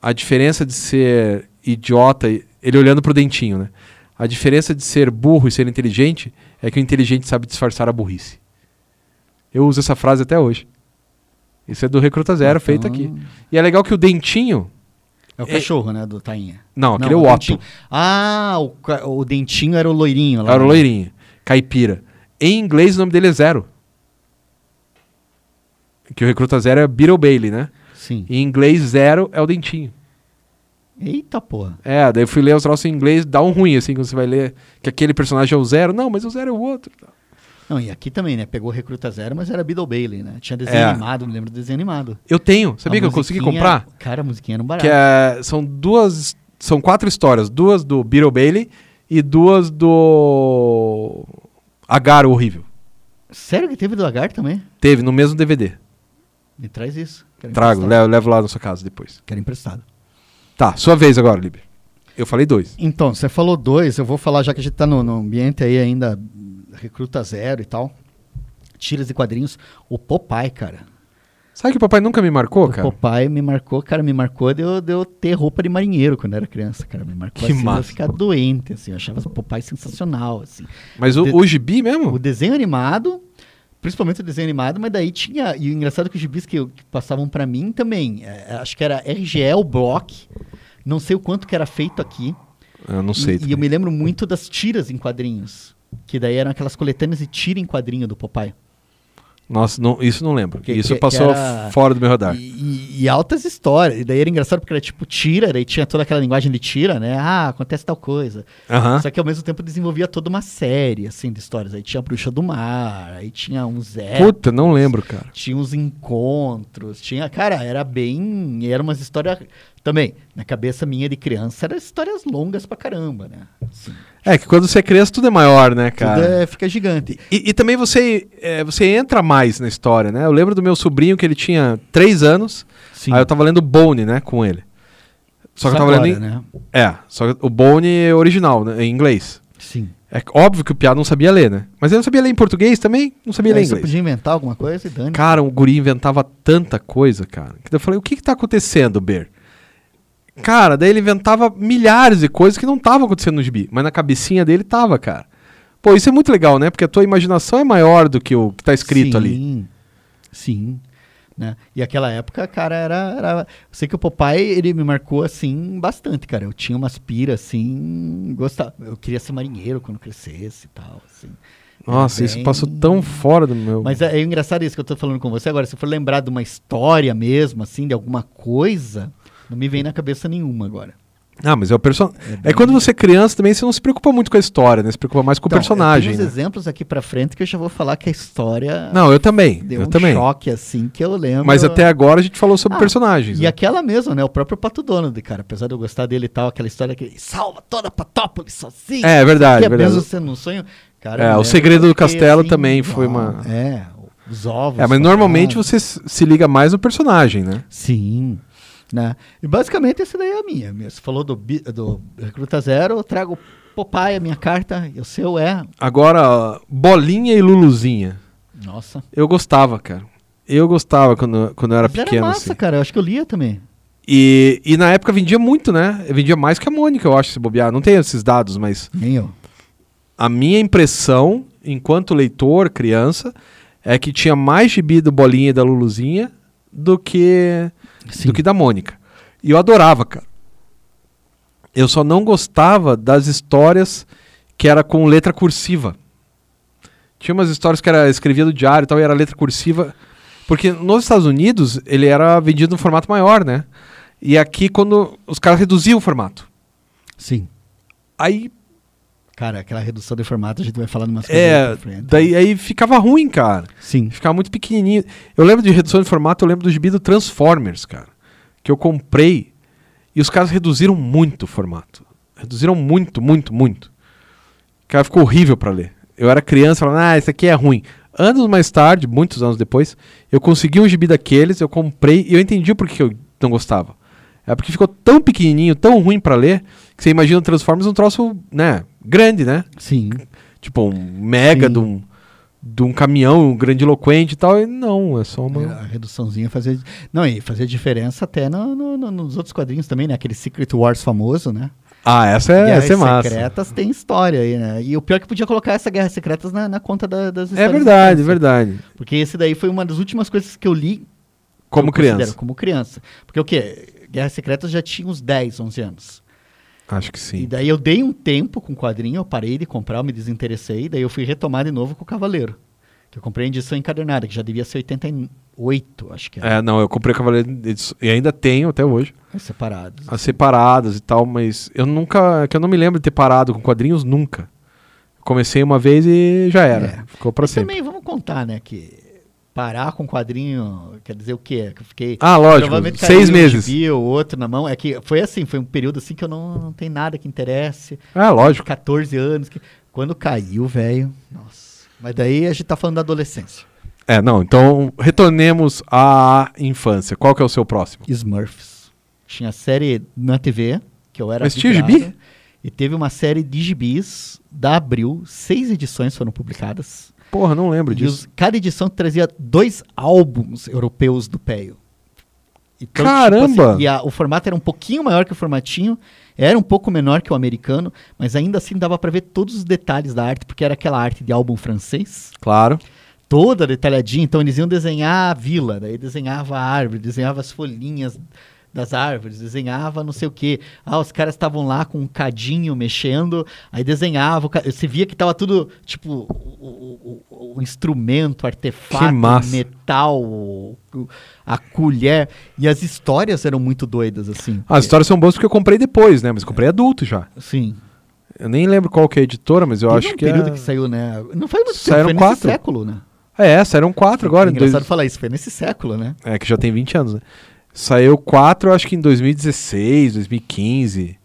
a diferença de ser idiota, ele olhando pro dentinho, né? A diferença de ser burro e ser inteligente é que o inteligente sabe disfarçar a burrice. Eu uso essa frase até hoje. Isso é do Recruta Zero, Então, feito aqui. E é legal que o dentinho. É o É- cachorro, né? Do Tainha. Não, aquele é o Otto. dentinho. Ah, o, ca- o dentinho era o loirinho lá. Era o né? loirinho. Caipira. Em inglês o nome dele é Zero. Que o Recruta Zero é Beetle Bailey, né? Sim. Em inglês, Zero é o dentinho. Eita porra. É, daí eu fui ler os troços em inglês, dá um ruim, assim, quando você vai ler que aquele personagem é o Zero. Não, mas o Zero é o outro. Não, e aqui também, né? Pegou Recruta Zero, mas era Beetle Bailey, né? Tinha desenho É. animado, me lembro do desenho animado. Eu tenho, sabia A que eu consegui comprar? Cara, a musiquinha era um barato. Que é, são duas, são quatro histórias. Duas do Beetle Bailey e duas do Agar o Horrível. Sério que teve do Lagarto também? Teve no mesmo DVD. Me traz isso. Quero Trago, levo, levo lá na sua casa depois. Quero emprestado. Tá, sua vez agora, Liber. Eu falei dois. Então, você falou dois, eu vou falar, já que a gente tá no, no ambiente aí ainda, Recruta Zero e tal. Tiras e quadrinhos. O Popeye, cara. Sabe que o papai nunca me marcou, o cara? Popeye me marcou, cara, me marcou de eu, de eu ter roupa de marinheiro quando eu era criança, cara. Me marcou Que assim, de eu massa. ficar doente, assim. Eu achava o Popeye sensacional, assim. Mas o, De- o gibi mesmo? O desenho animado, principalmente o desenho animado, mas daí tinha. E o engraçado é que os gibis que, que passavam pra mim também. é, acho que era RGL Block. Não sei o quanto que era feito aqui. Eu não sei. E, eu me lembro muito das tiras em quadrinhos. Que daí eram aquelas coletâneas de tira em quadrinho do Popeye. Nossa, não, isso não lembro. Que- isso que- passou que era- fora do meu radar. E, e- e altas histórias. E daí era engraçado porque era tipo tira, daí tinha toda aquela linguagem de tira, né? Ah, acontece tal coisa. Aham. Só que ao mesmo tempo desenvolvia toda uma série, assim, de histórias. Aí tinha a Bruxa do Mar, aí tinha um Zé. Puta, não lembro, cara. Tinha uns encontros, tinha, cara, era bem, era umas histórias também, na cabeça minha de criança, eram histórias longas pra caramba, né? Assim, É que quando você é criança tudo é maior, né, cara? tudo é- fica gigante. E, e também você, é, você entra mais na história, né? Eu lembro do meu sobrinho que ele tinha três anos, Sim. aí eu tava lendo Bone, né, com ele. Só que eu tava agora, lendo em, né? É, só que o Bone original, né, em inglês. Sim. É óbvio que o piá não sabia ler, né? Mas ele não sabia ler em português também, não sabia ler Aí em você inglês. podia inventar alguma coisa e dane. Cara, o guri inventava tanta coisa, cara. Que eu falei, o que que tá acontecendo, Ber? Cara, daí ele inventava milhares de coisas que não estavam acontecendo no gibi, mas na cabecinha dele tava, cara. Pô, isso é muito legal, né? Porque a tua imaginação é maior do que o que tá escrito ali. Sim, sim. Né? E aquela época, cara, era, era. Eu sei que o Popeye, ele me marcou assim bastante, cara. Eu tinha umas piras assim. Gostava. Eu queria ser marinheiro quando crescesse e tal. Assim. Nossa, Era isso bem- passou tão fora do meu. Mas é, é engraçado isso que eu tô falando com você agora. Se for lembrar de uma história mesmo, assim, de alguma coisa, não me vem na cabeça nenhuma agora. Ah, mas é o personagem. É É, quando você é criança também, você não se preocupa muito com a história, né? Se preocupa mais com Então, o personagem. Tem uns né? exemplos aqui pra frente que eu já vou falar que a história Não, eu também. deu eu um também. choque, assim, que eu lembro. Mas até agora a gente falou sobre Ah, personagens. E né? aquela mesmo, né? O próprio Pato Donald, cara. Apesar de eu gostar dele e tal, aquela história que ele salva toda a Patópolis sozinho. É, é verdade, Que é verdade. mesmo sendo um sonho. Cara, É, o Segredo do Castelo fiquei também foi uma- É, os ovos. É, mas normalmente você se liga mais no personagem, né? Sim. Né? E basicamente essa daí é a minha. Você falou do, do Recruta Zero, eu trago Popeye, a minha carta, e o seu é. Agora, Bolinha e Luluzinha. Nossa. Eu gostava, cara. Eu gostava quando, quando eu era Mas era pequeno. massa, assim. cara. Eu acho que eu lia também. E, e na época vendia muito, né? Vendia mais que a Mônica, eu acho, se bobear. Não tenho esses dados, mas Nem eu. a minha impressão, enquanto leitor, criança, é que tinha mais gibi do Bolinha e da Luluzinha do que, Sim. do que da Mônica. E eu adorava, cara. Eu só não gostava das histórias que era com letra cursiva. Tinha umas histórias que era escrevia do diário e tal, e era letra cursiva. Porque nos Estados Unidos ele era vendido no formato maior, né? E aqui quando os caras reduziam o formato. Sim. Aí, Cara, aquela redução de formato a gente vai falar umas coisas é, daí aí ficava ruim, cara. Sim. Ficava muito pequenininho. Eu lembro de redução de formato, eu lembro do gibi do Transformers, cara. Que eu comprei e os caras reduziram muito o formato. Reduziram muito, muito, muito. Cara, ficou horrível pra ler. Eu era criança falando, ah, isso aqui é ruim. Anos mais tarde, muitos anos depois, eu consegui um gibi daqueles, eu comprei e eu entendi por que eu não gostava. É porque ficou tão pequenininho, tão ruim pra ler, que você imagina o Transformers um troço, né, grande, né? Sim. Tipo, um mega Sim. de um, de um caminhão grandiloquente e tal. E não, é só uma. A reduçãozinha fazia. Não, e fazia diferença até no- no- no- nos outros quadrinhos também, né? Aquele Secret Wars famoso, né? Ah, essa é, Guerras essa é massa. Secretas tem história aí, né? E o pior é que podia colocar essa Guerras Secretas na, na conta da- das É histórias. verdade, é de infância. verdade. Porque esse daí foi uma das últimas coisas que eu li Como eu criança. Como criança. Porque o quê? Guerras Secretas já tinha uns 10, 11 anos. Acho que E sim. daí eu dei um tempo com o quadrinho, eu parei de comprar, eu me desinteressei, daí eu fui retomar de novo com o Cavaleiro. Que eu comprei em edição encadernada, que já devia ser 88, acho que era. É, não, eu comprei Cavaleiro de Edição- e ainda tenho até hoje. É. Separados. As separadas e tal, mas eu nunca. que eu não me lembro de ter parado com quadrinhos nunca. Comecei uma vez e já era. É. Ficou pra Mas sempre. também vamos contar, né, que parar com quadrinho, quer dizer o quê? Que eu fiquei Ah, lógico. Seis um meses. gibi ou outro na mão. É que foi assim, foi um período assim que eu não, não tem nada que interesse. Ah, lógico. 14 anos. Que... Quando caiu, velho. Nossa. Mas daí a gente tá falando da adolescência. É, não, então retornemos à infância. Qual que é o seu próximo? Smurfs. Tinha série na TV, que eu era. Mas tinha gibi? E teve uma série de gibis da Abril. Seis edições foram publicadas. Porra, não lembro disso. os- cada edição trazia dois álbuns europeus do Peio. Então, Caramba! assim, e a- o formato era um pouquinho maior que o formatinho, era um pouco menor que o americano, mas ainda assim dava pra ver todos os detalhes da arte, porque era aquela arte de álbum francês, Claro. toda detalhadinha. Então eles iam desenhar a vila, daí desenhava a árvore, desenhava as folhinhas das árvores, desenhava não sei o que. Ah, os caras estavam lá com um cadinho mexendo, aí desenhava, você via que tava tudo, tipo, o, o- o- instrumento, artefato, metal, a colher. E as histórias eram muito doidas, assim. As histórias são boas porque eu comprei depois, né? Mas comprei adulto já. Sim. Eu nem lembro qual que é a editora, mas eu Teve acho um que período é... que saiu, né? Não faz muito Saíram tempo, foi nesse quatro. século, né? É, saíram quatro agora. É engraçado dois- falar isso, foi nesse século, né? É, que já tem 20 anos, né? Saiu quatro, acho que em 2016, 2015.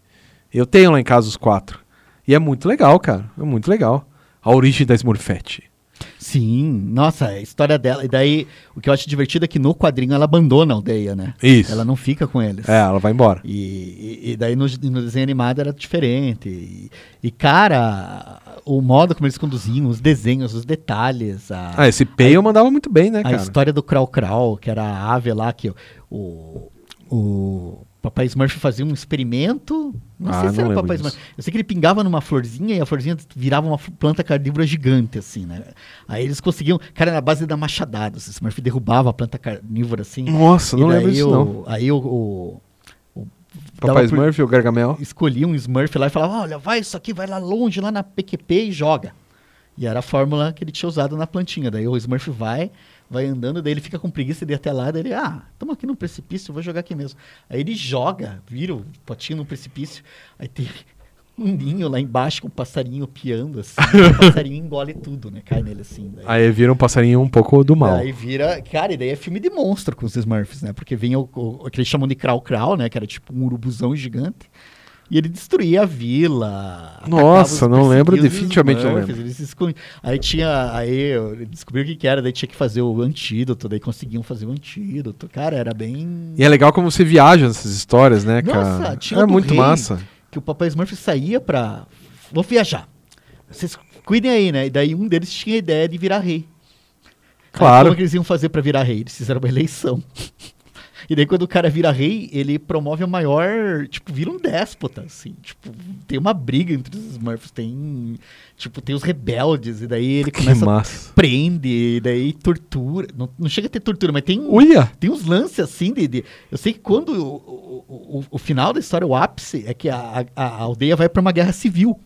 Eu tenho lá em casa os quatro. E é muito legal, cara. É muito legal. A origem da Smurfette. Sim, nossa, a história dela. E daí, o que eu acho divertido é que no quadrinho ela abandona a aldeia, né? Isso. Ela não fica com eles. É, ela vai embora. E, e- e daí no, no desenho animado era diferente. E, e, cara, o modo como eles conduziam, os desenhos, os detalhes, a, Ah, esse eu mandava muito bem, né, a cara? história do Krau Krau, que era a ave lá que o, o Papai Smurf fazia um experimento. Não Ah, sei se não era Papai disso. Smurf. Eu sei que ele pingava numa florzinha e a florzinha virava uma planta carnívora gigante, assim, né? Aí eles conseguiam. Cara, na base da machadada. O Smurf derrubava a planta carnívora assim. Nossa, E não lembro disso, não. Aí o. o, Papai por- Smurf e o Gargamel. escolhia um Smurf lá e falava: Olha, vai isso aqui, vai lá longe, lá na PQP e joga. E era a fórmula que ele tinha usado na plantinha. Daí o Smurf vai, vai andando, daí ele fica com preguiça de ir até lá. Daí ele, ah, estamos aqui no precipício, vou jogar aqui mesmo. Aí ele joga, vira o potinho no precipício. Aí tem um ninho lá embaixo com um passarinho piando, assim. o passarinho engole tudo, né? Cai nele assim. Daí, Aí vira um passarinho um pouco do mal. Aí vira. Cara, e daí é filme de monstro com os Smurfs, né? Porque vem o, o, o que eles chamam de Krau Krau, né? Que era tipo um urubuzão gigante. E ele destruía a vila. Nossa, os- não lembro, definitivamente não lembro. eles se escon- Aí tinha. Aí eu descobri o que, que era, daí tinha que fazer o antídoto, daí conseguiam fazer o antídoto. Cara, era bem. E é legal como você viaja nessas histórias, né, Nossa, cara? tinha é o do muito massa. que o Papai Smurf saía pra. Vou viajar. Vocês cuidem aí, né? E daí um deles tinha a ideia de virar rei. Aí, Claro. como que eles iam fazer pra virar rei? Eles fizeram uma eleição. E daí quando o cara vira rei, ele promove a maior, tipo, vira um déspota, assim, tipo, tem uma briga entre os Smurfs, tem, tipo, tem os rebeldes, e daí ele Que começa a massa. prende, e daí tortura, não, não chega a ter tortura, mas tem, Uia! tem uns lances assim de, de- eu sei que quando o, o, o, o final da história, o ápice, é que a, a, a aldeia vai pra uma guerra civil.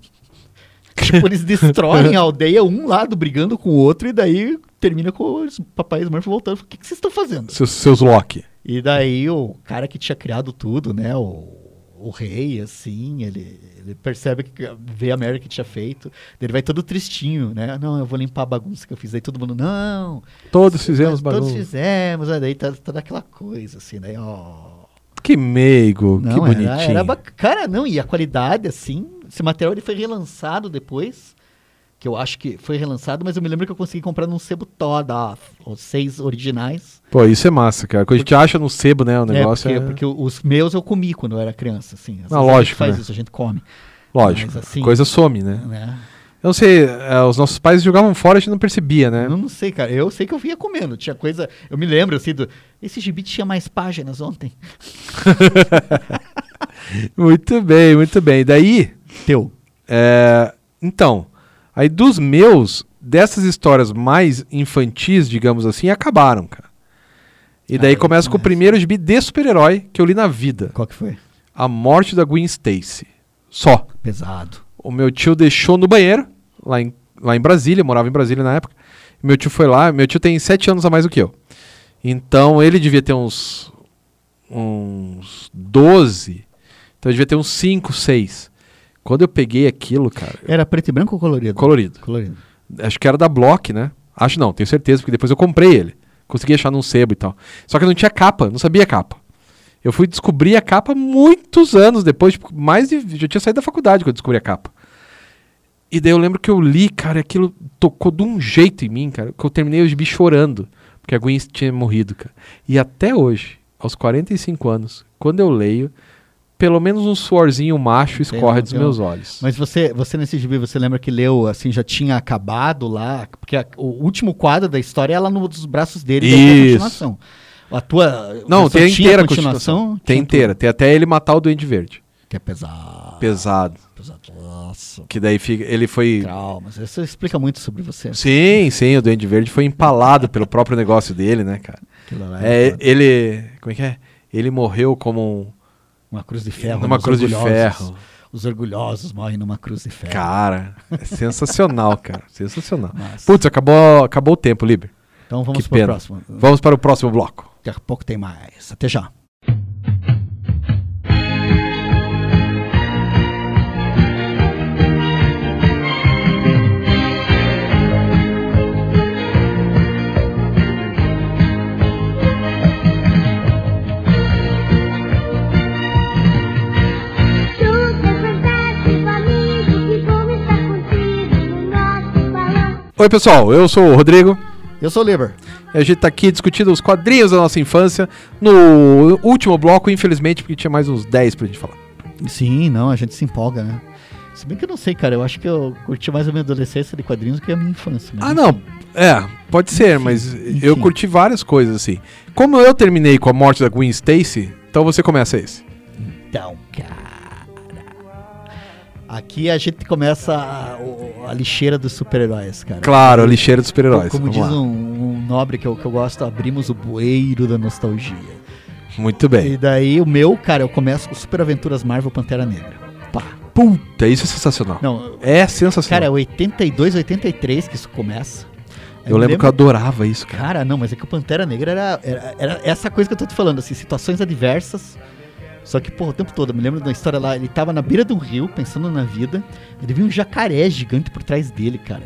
tipo, eles destroem a aldeia, um lado brigando com o outro, e daí termina com os papai Smurf voltando. O que, que vocês estão fazendo? Seus, seus Loki. E daí o cara que tinha criado tudo, né? O, o rei, assim, ele, ele percebe que vê a merda que tinha feito. Ele vai todo tristinho, né? Não, eu vou limpar a bagunça que eu fiz. Aí todo mundo, não. Todos fizemos Todos bagunça. fizemos, aí daí tá toda aquela coisa, assim, daí, ó. Que meigo, que Não, bonitinho. era, era bac- Cara, não, e a qualidade, assim, esse material ele foi relançado depois, que eu acho que foi relançado, mas eu me lembro que eu consegui comprar num sebo Toda, os seis originais. Pô, isso é massa, cara. Quando a gente acha no sebo, né? O negócio é, é. porque, porque os meus eu comi quando eu era criança, assim. Às Ah, vezes a gente lógico, faz né? isso, a gente come. Lógico. mas assim- coisa some, né? Né? Eu não sei, é, os nossos pais jogavam fora, a gente não percebia, né? Eu não sei, cara. Eu sei que eu vinha comendo. Tinha coisa. Eu me lembro, assim, do. Esse gibi tinha mais páginas ontem. Muito bem, muito bem. Daí, Teu. é, então, aí dos meus, dessas histórias mais infantis, digamos assim, acabaram, cara. E daí Ah, começa com o primeiro gibi de super-herói que eu li na vida. Qual que foi? A Morte da Gwen Stacy. Só. Pesado. O meu tio deixou no banheiro, lá em, lá em Brasília, morava em Brasília na época. Meu tio foi lá, meu tio tem sete anos a mais do que eu. Então ele devia ter uns. uns 12. Então ele devia ter uns 5, 6. Quando eu peguei aquilo, cara, Era preto e branco ou colorido? colorido. Colorido. Acho que era da Block, né? Acho não, tenho certeza, porque depois eu comprei ele. Consegui achar num sebo e tal. Só que não tinha capa, não sabia capa. Eu fui descobrir a capa muitos anos depois, tipo, mais de. Já tinha saído da faculdade quando eu descobri a capa. E daí eu lembro que eu li, cara, e aquilo tocou de um jeito em mim, cara, que eu terminei os gibi chorando, porque a Gwen tinha morrido, cara. E até hoje, aos 45 anos, quando eu leio, pelo menos um suorzinho macho escorre dos tem meus um- olhos. Mas você, você nesse gibi, você lembra que leu, assim, já tinha acabado lá? Porque a- o último quadro da história é lá nos braços dele, tem Isso. continuação. A tua... Não, tem inteira a continuação. Tem Tinha inteira. Tem até ele matar o Duende Verde. Que é pesado. Pesado. Pesado. Nossa. Que daí fica, ele foi. Traumas. Isso explica muito sobre você. Sim, sim, o Duende Verde foi empalado pelo próprio negócio dele, né, cara? É, ele. Como é que é? Ele morreu como Uma cruz de ferro. numa cruz de ferro. Os orgulhosos morrem numa cruz de ferro. Cara, é sensacional, cara. Sensacional. Massa. Putz, acabou, acabou o tempo, Liber. Então vamos que para o próximo. Vamos para o próximo bloco. Daqui a pouco tem mais. Até já. Oi, pessoal, eu sou o Rodrigo. Eu sou o Liber. E a gente tá aqui discutindo os quadrinhos da nossa infância. No último bloco, infelizmente, porque tinha mais uns 10 pra gente falar. Sim, não, a gente se empolga, né? Se bem que eu não sei, cara. Eu acho que eu curti mais a minha adolescência de quadrinhos do que a minha infância. mas Ah, enfim. não. É, pode ser, mas eu enfim. curti várias coisas, assim. Como eu terminei com a morte da Gwen Stacy, então você começa esse. Então, cara. Aqui a gente começa a, a lixeira dos super-heróis, cara. Claro, a lixeira dos super-heróis. Como Vamos diz um, um nobre que eu, que eu gosto, abrimos o bueiro da nostalgia. Muito bem. E daí o meu, cara, eu começo com Super Aventuras Marvel Pantera Negra. Pá. Puta, isso é sensacional. Não, É cara, sensacional. é 82, 83 que isso começa. eu lembro que eu adorava isso, cara. Cara, não, mas é que o Pantera Negra era, era, era essa coisa que eu tô te falando, assim, situações adversas. Só que, porra, o tempo todo, eu me lembro da história lá, ele tava na beira de um rio, pensando na vida, ele viu um jacaré gigante por trás dele, cara.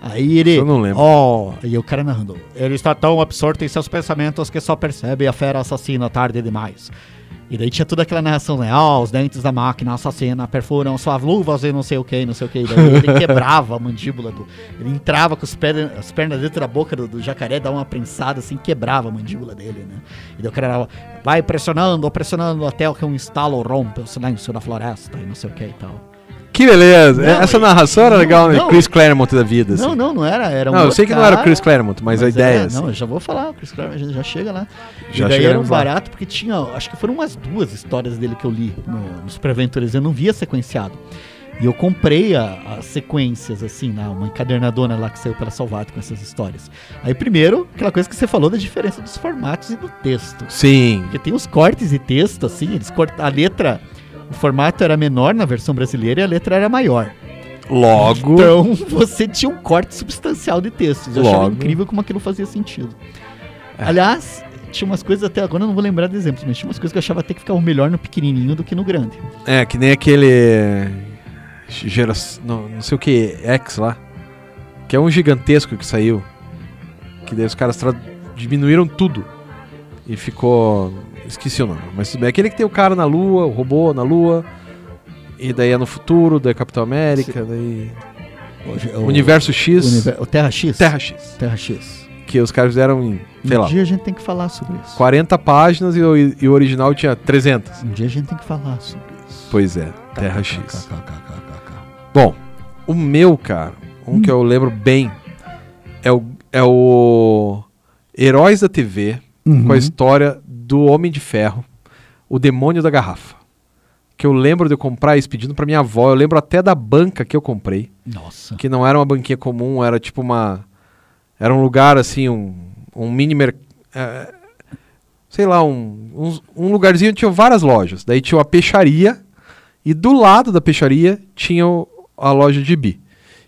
Aí ele. Eu não lembro. Ó, e o cara narrando. Ele está tão absorto em seus pensamentos que só percebe a fera assassina tarde demais. E daí tinha toda aquela narração, né? Ó, os dentes da máquina assassina perfuram suas luvas e não sei o que, não sei o que. Daí ele quebrava a mandíbula do. Ele entrava com os pernas, as pernas dentro da boca do, do jacaré, dava uma prensada assim, quebrava a mandíbula dele, né? E daí o cara vai pressionando, pressionando até que um estalo rompe o silêncio da floresta e não sei o que e tal. Que beleza. Não, Essa e- narração era não, legal, né? não. Chris Claremont da vida. assim. Não, não, não era. era um Não, eu sei que não era o cara, Chris Claremont, mas, a ideia. é, assim. Não, eu já vou falar, o Chris Claremont, a já chega lá. Já e daí era um chegaremos lá. barato porque tinha, acho que foram umas duas histórias dele que eu li no, no Super Aventuras, eu não via sequenciado. E eu comprei a- as sequências, assim, na, uma encadernadona lá que saiu pela Salvato com essas histórias. Aí, primeiro, aquela coisa que você falou da diferença dos formatos e do texto. Sim. Porque tem os cortes de texto, assim, eles cortam. A letra, o formato era menor na versão brasileira e a letra era maior. Logo. Então você tinha um corte substancial de textos. Eu achava Logo. incrível como aquilo fazia sentido. Aliás, tinha umas coisas até agora, eu não vou lembrar de exemplos, mas tinha umas coisas que eu achava até que ficava melhor no pequenininho do que no grande. É, que nem aquele. Gera... Não, não sei o que, X lá. Que é um gigantesco que saiu. Que daí os caras tra- diminuíram tudo. E ficou. Esqueci o nome. Mas bem. Aquele que tem o cara na lua, o robô na lua. E daí é no futuro, daí é Capitão América, daí. O, Universo X. univer- o Terra X? Terra X. Terra X. Que os caras fizeram em, sei um lá, dia a gente tem que falar sobre isso. 40 páginas e o, e o original tinha 300. Um dia a gente tem que falar sobre isso. Pois é, Terra X. KKKKKK. Bom, o meu, cara, um que eu lembro bem é o, é o Heróis da TV Uhum. com a história do Homem de Ferro, o Demônio da Garrafa. Que eu lembro de eu comprar isso pedindo pra minha avó. Eu lembro até da banca que eu comprei, Nossa. que não era uma banquinha comum, era tipo uma. Era um lugar assim, um, um mini mercado. sei lá, um, uns- um lugarzinho onde tinha várias lojas. Daí tinha uma peixaria e do lado da peixaria tinha o- a loja de bi.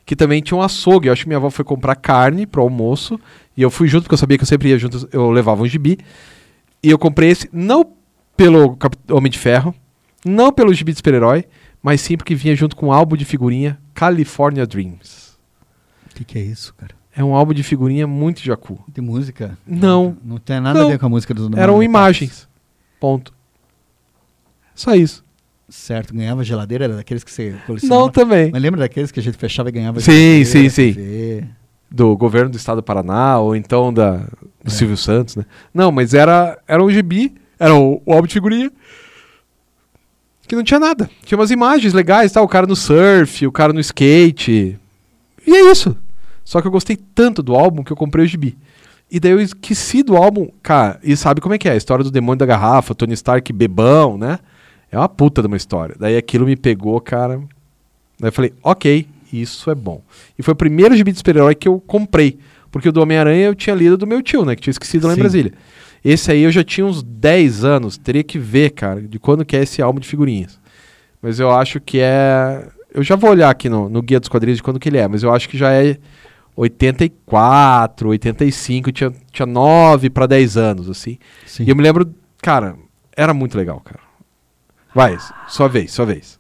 Que também tinha um açougue. Eu acho que minha avó foi comprar carne pro almoço. E eu fui junto, porque eu sabia que eu sempre ia junto, eu levava um gibi. E eu comprei esse, não pelo Cap- Homem de Ferro, não pelo gibi de super-herói, mas sim porque vinha junto com um álbum de figurinha California Dreams. O que, que é isso, cara? É um álbum de figurinha muito jacu. De música? Não. Não tem nada Não. a ver com a música dos Eram imagens. Ponto. Só isso. Certo, ganhava geladeira, era daqueles que você colecionava. Não também. Mas lembra daqueles que a gente fechava e ganhava Sim, geladeira, sim, sim. TV? Do governo do estado do Paraná, ou então da, do É. Silvio Santos, né? Não, mas era, era um gibi, era o, o álbum de figurinha. Que não tinha nada. Tinha umas imagens legais, tá? O cara no surf, o cara no skate. E é isso. Só que eu gostei tanto do álbum que eu comprei o gibi. E daí eu esqueci do álbum, cara, e sabe como é que é? A história do demônio da garrafa, Tony Stark bebão, né? É uma puta de uma história. Daí aquilo me pegou, cara. Daí eu falei, ok, isso é bom. E foi o primeiro gibi de super-herói que eu comprei. Porque o do Homem-Aranha eu tinha lido do meu tio, né? Que tinha esquecido lá em Sim. Brasília. Esse aí eu já tinha uns 10 anos. Teria que ver, cara, de quando que é esse álbum de figurinhas. Mas eu acho que é. Eu já vou olhar aqui no, no Guia dos Quadrinhos de quando que ele é, mas eu acho que já é 84, 85, tinha, tinha 9 para 10 anos, assim. Sim. E eu me lembro, cara, era muito legal, cara. Vai, sua vez, sua vez.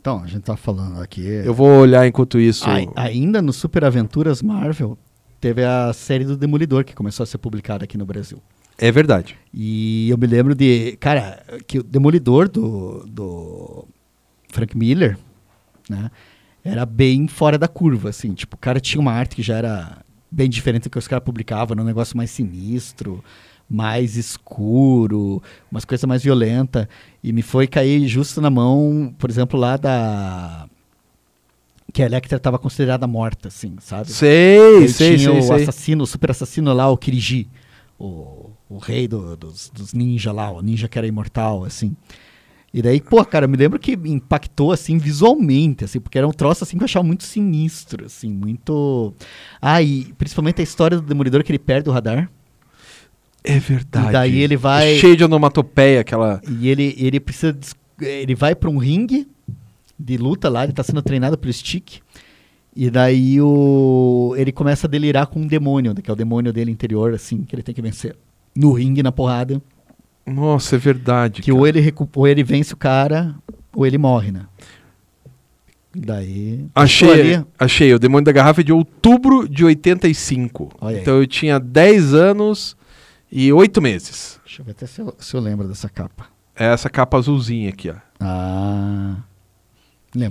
Então, a gente tá falando aqui. Eu vou olhar enquanto isso. Ai- ainda no Super Aventuras Marvel, teve a série do Demolidor que começou a ser publicada aqui no Brasil. É verdade. E eu me lembro de. Cara, que o Demolidor do, do Frank Miller, né? Era bem fora da curva, assim. Tipo, o cara tinha uma arte que já era bem diferente do que os caras publicavam, era um negócio mais sinistro, mais escuro, umas coisas mais violentas. E me foi cair justo na mão, por exemplo, lá da. Que a Electra estava considerada morta, assim, sabe? Sei, Ele sei, tinha sei, o sei. assassino, o super assassino lá, o Kiriji, o, o rei do- dos, dos ninja lá, o ninja que era imortal, assim. E daí, pô, cara, eu me lembro que impactou, assim, visualmente, assim, porque era um troço, assim, que eu achava muito sinistro, assim, muito... Ah, e principalmente a história do Demolidor, que ele perde o radar, É verdade. E daí ele vai- Cheio de onomatopeia, aquela. e ele, ele precisa... Ele vai pra um ringue de luta lá, ele tá sendo treinado pelo Stick, e daí o, ele começa a delirar com um demônio, que é o demônio dele interior, assim, que ele tem que vencer. No ringue, na porrada. Nossa, é verdade. Que cara. ou ele, recu- ou ele vence o cara, ou ele morre, né? Daí. Achei, achei. O Demônio da Garrafa é de outubro de 85. Olha aí. então eu tinha 10 anos e 8 meses. Deixa eu ver até se eu, se eu lembro dessa capa. É essa capa azulzinha aqui, ó. Ah.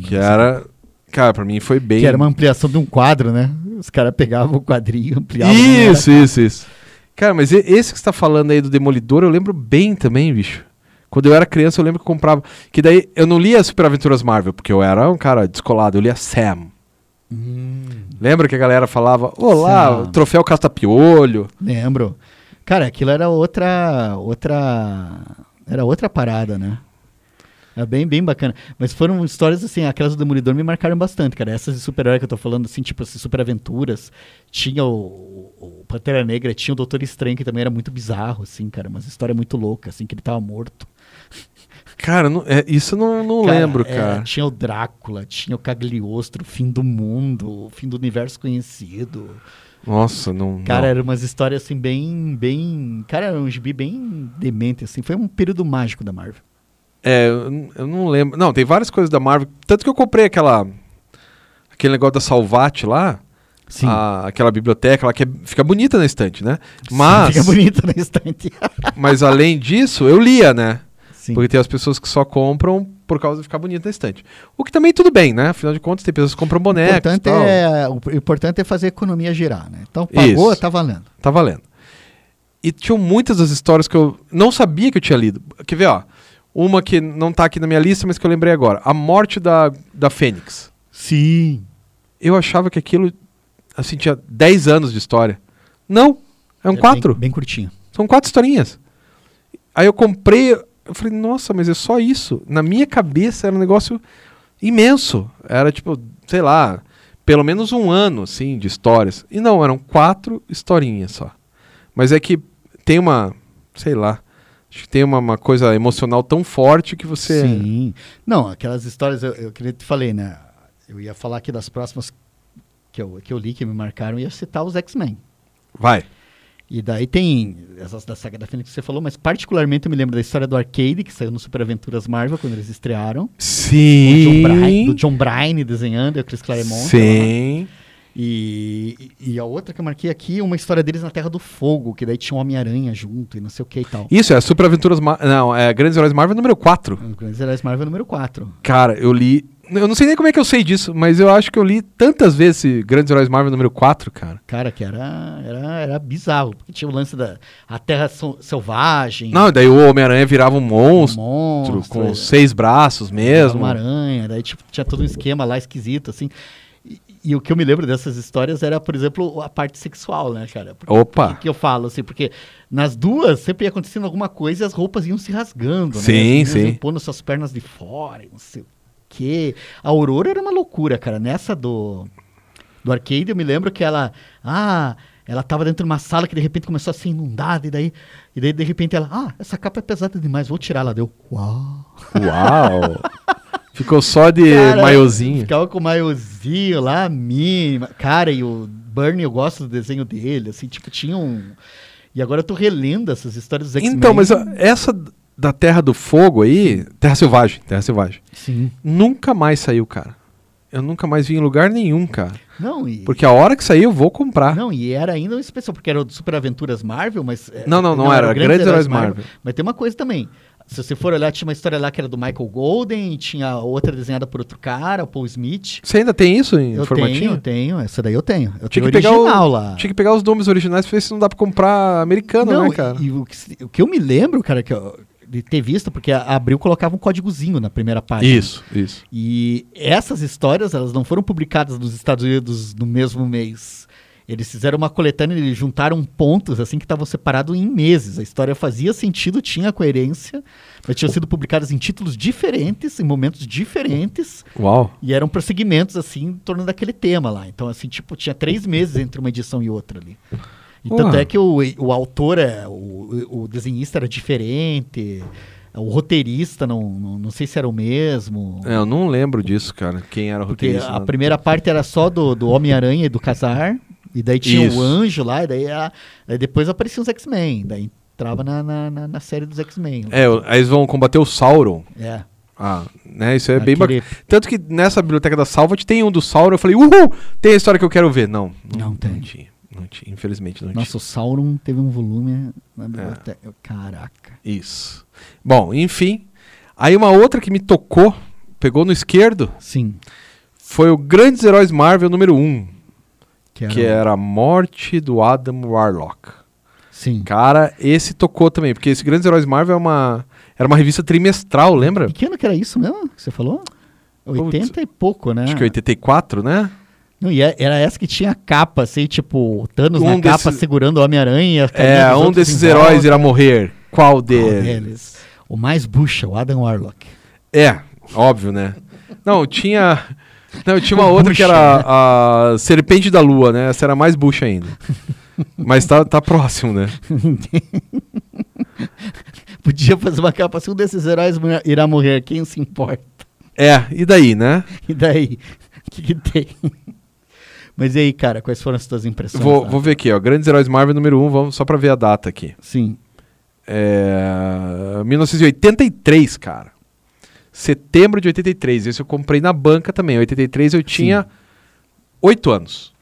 Que era. Cara, pra mim foi bem. Que era uma ampliação de um quadro, né? Os caras pegavam o quadrinho, ampliavam. Isso, isso, isso. Cara, mas esse que você tá falando aí do Demolidor, eu lembro bem também, bicho. Quando eu era criança, eu lembro que eu comprava. Que daí eu não lia Super Aventuras Marvel, porque eu era um cara descolado, eu lia Sam. Hum, Lembra que a galera falava, olá, Sam. troféu Castapiolho. lembro. Cara, aquilo era outra. outra. Era outra parada, né? Era bem, bem bacana. Mas foram histórias assim, aquelas do Demolidor me marcaram bastante, cara. Essas de super-herói que eu tô falando, assim, tipo, assim, super aventuras. Tinha o, o Pantera Negra, tinha o Doutor Estranho, que também era muito bizarro, assim, cara. Umas histórias muito loucas, assim, que ele tava morto. Cara, não- é, isso eu não, não Cara, lembro, é, cara. tinha o Drácula, tinha o Cagliostro, o fim do mundo, o fim do universo conhecido. Nossa, não. Cara, não. eram umas histórias assim bem, bem, cara, era um gibi bem demente assim. Foi um período mágico da Marvel. É, eu, não lembro. Não, tem várias coisas da Marvel. Tanto que eu comprei aquela. Aquele negócio da Salvate lá. Sim. a- aquela biblioteca lá que é- fica bonita na estante, né? Mas, Fica bonito na estante. mas além disso, eu lia, né? Sim. Porque tem as pessoas que só compram por causa de ficar bonito na estante. O que também tudo bem, né? Afinal de contas, tem pessoas que compram O bonecos. e importante, tal. é, o importante é fazer a economia girar, né? Então pagou, Isso. tá valendo. Tá valendo. E tinham muitas das histórias que eu não sabia que eu tinha lido. Quer ver, ó? Uma que não tá aqui na minha lista, mas que eu lembrei agora. A Morte da, da Fênix. Sim. Eu achava que aquilo, assim, tinha 10 anos de história. Não, é um quatro. Bem, bem curtinho. São quatro historinhas. Aí eu comprei, eu falei, nossa, mas é só isso. Na minha cabeça era um negócio imenso. Era tipo, sei lá, pelo menos um ano, assim, de histórias. E não, eram quatro historinhas só. Mas é que tem uma, sei lá, acho que tem uma, uma coisa emocional tão forte que você... Sim. Não, aquelas histórias, eu, eu queria te falei, né? Eu ia falar aqui das próximas que eu, que eu li, que me marcaram, ia citar os X-Men. Vai. E daí tem essas da saga da Fênix que você falou, mas particularmente eu me lembro da história do Arcade, que saiu no Super Aventuras Marvel quando eles estrearam. Do John, Sim. Bryan, do John Bryan desenhando, e o Chris Claremont. Sim. E, e a outra que eu marquei aqui, uma história deles na Terra do Fogo, que daí tinha um Homem-Aranha junto e não sei o que e tal. Isso, é Super Aventuras... Não, é Grandes Heróis Marvel número 4. Os Grandes Heróis Marvel número 4. Cara, eu li. Eu não sei nem como é que eu sei disso, mas eu acho que eu li tantas vezes esse Grandes Heróis Marvel número 4, cara. Cara, que era, era, era bizarro, porque tinha o lance da a Terra Sel- Selvagem. Não, daí o Homem-Aranha virava um um monstro, monstro, com é, seis braços mesmo. Uma aranha, daí tipo, tinha todo um esquema lá esquisito, assim. E, o que eu me lembro dessas histórias era, por exemplo, a parte sexual, né, cara? Porque, Opa. que eu falo, assim? Porque nas duas sempre ia acontecendo alguma coisa e as roupas iam se rasgando, né? Sim, As sim. pondo suas pernas de fora, não sei o quê. A Aurora era uma loucura, cara. Nessa do, do arcade, eu me lembro que ela... Ah... Ela tava dentro de uma sala que de repente começou a ser inundada, e daí, e daí de repente ela, ah, essa capa é pesada demais, vou tirar. Ela deu, uau. Uau! Ficou só de Cara, maiozinho. Ficava com o maiozinho lá, mínima. Cara, e o Bernie, eu gosto do desenho dele, assim, tipo, tinha um... E agora eu tô relendo essas histórias dos. Então, mas essa da Terra do Fogo aí, Terra Selvagem, Terra Selvagem, Sim. nunca mais saiu, cara. Eu nunca mais vi em lugar nenhum, cara. Não, e... Porque a hora que sair eu vou comprar. Não, e era ainda um especial, porque era o Super Aventuras Marvel, mas... é, Não, não, não era, o Grandes Heróis Marvel. Mas tem uma coisa também. Se você for olhar, tinha uma história lá que era do Michael Golden, tinha outra desenhada por outro cara, o Paul Smith. Você ainda tem isso em Eu formatinho? tenho, eu tenho. Essa daí eu tenho. Eu Tinha tenho que, pegar original o, lá. tinha que pegar os nomes originais pra ver se não dá pra comprar americano, Não, né, cara? E, e o, que, o que eu me lembro, cara, que eu, de ter visto, porque a Abril colocava um códigozinho na primeira página. Isso, isso. E essas histórias, elas não foram publicadas nos Estados Unidos no mesmo mês. Eles fizeram uma coletânea, eles juntaram pontos assim que estavam separados em meses. A história fazia sentido, tinha coerência, mas tinham sido publicadas em títulos diferentes, em momentos diferentes, Uau. e eram prosseguimentos assim em torno daquele tema lá. Então, assim, tipo, tinha três meses entre uma edição e outra ali. E tanto é que o, o autor, é, o, o desenhista era diferente, o roteirista, não, não, não sei se era o mesmo. É, eu não lembro disso, cara. Quem era o Porque roteirista. a né? primeira parte era só do, do Homem-Aranha e do Casar, e daí tinha Isso. o Anjo lá, e daí, a- daí depois apareciam os X-Men, daí entrava na, na, na- na série dos X-Men. É, aí eles vão combater o Sauron. É. Ah, né? Isso é bem Aquele- bacana. Tanto que nessa biblioteca da Salvat tem um do Sauron. Eu falei, uhul! Tem a história que eu quero ver. Não, Não tem. Não tinha. Não tinha. Infelizmente não Nossa, o Sauron teve um volume na É. biblioteca. Caraca. tinha. Isso. Bom, enfim. Aí uma outra que me tocou, pegou no esquerdo, Sim. foi o Grandes Heróis Marvel número 1. Que era, Que era a morte do Adam Warlock. Sim. Cara, esse tocou também, porque esse Grandes Heróis Marvel é uma, era uma revista trimestral, lembra? E que ano que era isso mesmo que você falou? 80 e pouco, né? Acho que é 84, né? Não, e é- era essa que tinha capa, assim, tipo, Thanos Um na capa desses- segurando o Homem-Aranha. É, um desses em heróis irá morrer. Qual Qual deles? deles? O mais bucha, o Adam Warlock. É, óbvio, né? Não, tinha. Não, tinha uma outra que era a Serpente da Lua, né? Essa era mais bucha ainda. Mas tá, tá próximo, né? Podia fazer uma capa assim, um desses heróis irá morrer, quem se importa? É, e daí, né? E daí? O que, que tem? Mas e aí, cara, quais foram as tuas impressões? Vou, lá? vou ver aqui, ó. Grandes Heróis Marvel número 1, um, vamos só pra ver a data aqui. Sim. É, 1983, cara. Setembro de 83. Esse eu comprei na banca também. Em 83 eu tinha 8 anos.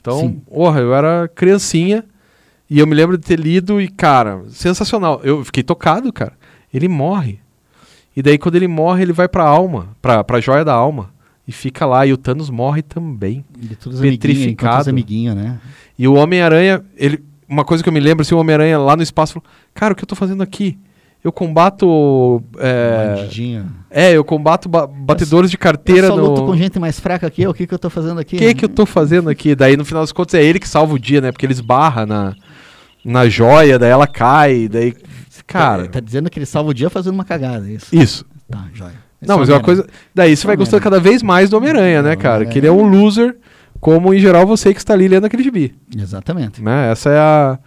Então, Sim. porra, eu era criancinha. E eu me lembro de ter lido e, cara, sensacional. Eu fiquei tocado, cara. Ele morre. E daí, quando ele morre, ele vai pra alma, pra, pra joia da alma. E fica lá. E o Thanos morre também. De todos enquanto Petrificado. os amiguinhos, né? E o Homem-Aranha, ele, uma coisa que eu me lembro, assim, o Homem-Aranha lá no espaço falou: Cara, o que eu tô fazendo aqui? Eu combato. É, Bandidinho. é eu combato ba- batedores de carteira eu só luto no. com gente mais fraca que eu, o que, que eu tô fazendo aqui? O que, que eu tô fazendo aqui? Daí, no final das contas, é ele que salva o dia, né? Porque ele esbarra na, na joia, daí ela cai, daí. Cara, Tá, tá dizendo que ele salva o dia fazendo uma cagada, é isso? isso. Tá, joia. Esse Não, mas é uma coisa. Daí você vai Homem-Aranha. gostando cada vez mais do Homem-Aranha, né, cara? Que ele é um loser, como em geral você que está ali lendo aquele gibi. Exatamente. né? Essa é a,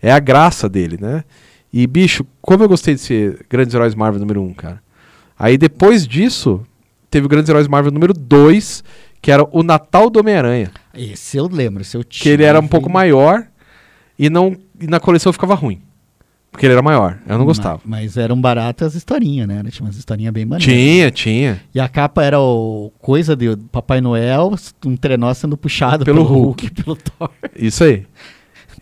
é a graça dele, né? E, bicho, como eu gostei de ser Grandes Heróis Marvel número 1, um, cara. Aí depois disso, teve o Grandes Heróis Marvel número 2, que era o Natal do Homem-Aranha. Esse eu lembro, esse eu Que ele era um pouco maior e, não, e na coleção ficava ruim. Porque ele era maior. Eu não gostava. Mas, mas eram baratas as historinhas, né? Tinha umas historinhas bem maneiras. Tinha, tinha. E a capa era o coisa de Papai Noel, um trenó sendo puxado Pelo pelo, Hulk. Hulk, pelo Thor. Isso aí.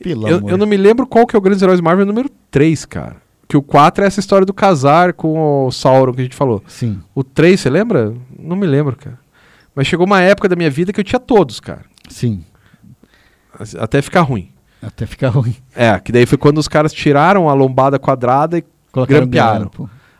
Pelo Eu, eu não me lembro qual que é o Grandes Heróis Marvel número 3, cara. Que o 4 é essa história do casar com o Sauron que a gente falou. Sim, O 3, você lembra? Não me lembro, cara. Mas chegou uma época da minha vida que eu tinha todos, cara. sim. Até ficar ruim. Até ficar ruim. É, que daí foi quando os caras tiraram a lombada quadrada e Colocaram Grampearam.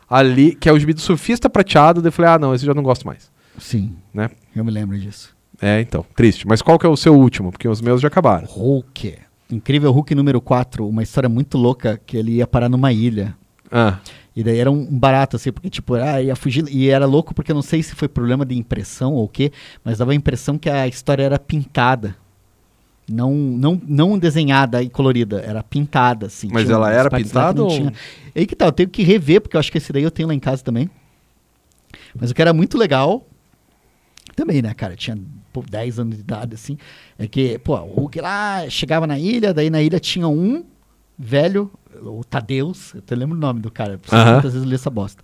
ali, que é o gibi do surfista prateado, daí eu falei, ah, não, esse eu já não gosto mais. Sim, Né? eu me lembro disso. É, então, triste. Mas qual que é o seu último? Porque os meus já acabaram. Hulk. Incrível Hulk número 4, uma história muito louca que ele ia parar numa ilha. Ah, E daí era um barato, assim, porque, tipo, ah, ia fugir. E era louco porque eu não sei se foi problema de impressão ou o quê, mas dava a impressão que a história era pintada. Não, não, não desenhada e colorida, era pintada, assim. Mas ela era pintada ou- tinha. Aí que tá, eu tenho que rever, porque eu acho que esse daí eu tenho lá em casa também. Mas o que era muito legal, também, né, cara? Tinha pô, 10 anos de idade, assim. É que, pô, o Hulk lá chegava na ilha, daí na ilha tinha um velho, o Tadeus, eu até lembro o nome do cara, por isso Aham. muitas vezes eu li essa bosta.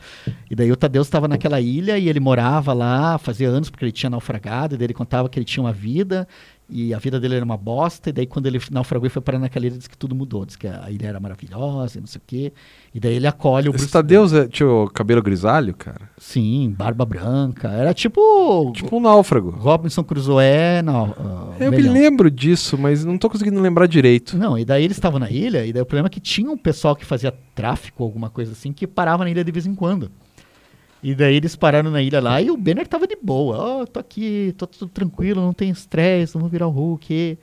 E daí o Tadeus estava naquela ilha e ele morava lá, fazia anos porque ele tinha naufragado, e daí ele contava que ele tinha uma vida, e a vida dele era uma bosta, e daí quando ele naufragou e foi parar naquela ilha, disse que tudo mudou, disse que a ilha era maravilhosa, e não sei o quê. E daí ele acolhe o esse Bruce Tadeus é, tinha o cabelo grisalho, cara? Sim, barba branca. Era tipo. Tipo um náufrago. Robinson Crusoe. Não, ah, Eu me velhão. lembro disso, mas não tô conseguindo lembrar direito. Não, e daí eles estavam na ilha, e daí o problema é que tinha um pessoal que fazia tráfico, alguma coisa assim, que parava na ilha de vez em quando. E daí eles pararam na ilha lá e o Banner tava de boa. Ó, tô aqui, tô tudo tranquilo, não tem estresse, não vou virar o Hulk.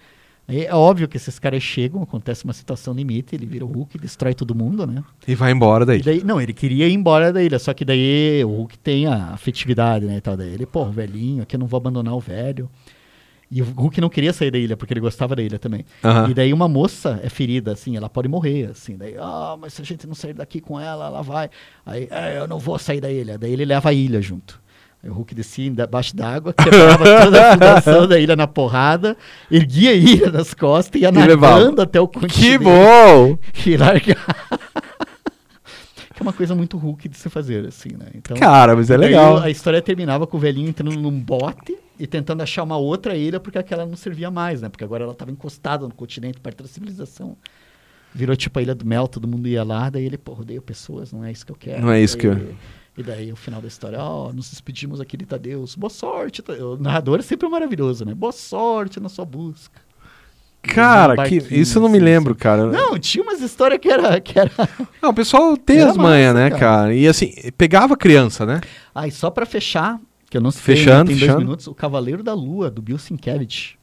Aí é óbvio que esses caras chegam, acontece uma situação limite, ele vira o Hulk, destrói todo mundo, né? E vai embora daí. E daí, não, ele queria ir embora da ilha, só que daí o Hulk tem a afetividade, né, e tal. Daí ele, pô, velhinho, aqui eu não vou abandonar o velho. E o Hulk não queria sair da ilha, porque ele gostava da ilha também. Aham. E daí uma moça é ferida, assim, ela pode morrer, assim. Daí, ah, mas se a gente não sair daqui com ela, ela vai. Aí, "É, eu não vou sair da ilha. Daí ele leva a ilha junto. Aí o Hulk descia embaixo d'água, quebrava toda a fundação da ilha na porrada, erguia a ilha nas costas e ia nadando até o continente. Que bom! E largar. que é uma coisa muito Hulk de se fazer, assim, né? Então, Cara, mas é legal. A história terminava com o velhinho entrando num bote e tentando achar uma outra ilha porque aquela não servia mais, né? Porque agora ela estava encostada no continente, perto da civilização. Virou tipo a Ilha do Mel, todo mundo ia lá, daí ele, pô, rodeio pessoas, não é isso que eu quero. Não é isso que eu- Daí- E daí o final da história, ó, nos despedimos aqui de Tadeus, boa sorte. O narrador é sempre maravilhoso, né? Boa sorte na sua busca. Cara, que, isso eu não me lembro, cara. Não, tinha umas histórias que era, que era Não, o pessoal tem as manhas, né, cara. cara? E assim, pegava criança, né? Ah, e só pra fechar, que eu não sei, Fechando, tem dois fechando. minutos, o Cavaleiro da Lua, do Bill Sienkiewicz.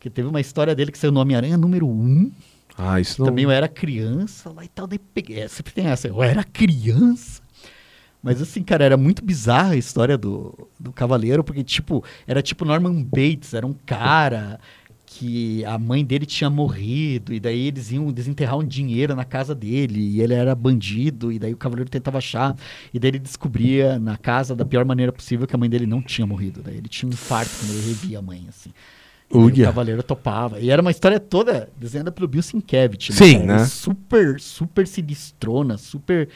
Que teve uma história dele que saiu no Homem-Aranha número 1. Ah, isso não. Também eu era criança lá e tal, daí peguei. é, Sempre tem essa, eu era criança. Mas assim, cara, era muito bizarra a história do, do Cavaleiro, porque, tipo, era tipo Norman Bates, era um cara que a mãe dele tinha morrido, e daí eles iam desenterrar um dinheiro na casa dele, e ele era bandido, e daí o cavaleiro tentava achar, e daí ele descobria na casa da pior maneira possível que a mãe dele não tinha morrido. Daí ele tinha um infarto quando ele revia a mãe, assim. E o cavaleiro topava. E era uma história toda desenhada pelo Bill Sienkiewicz. Sim, cara? né? Super, super sinistrona, super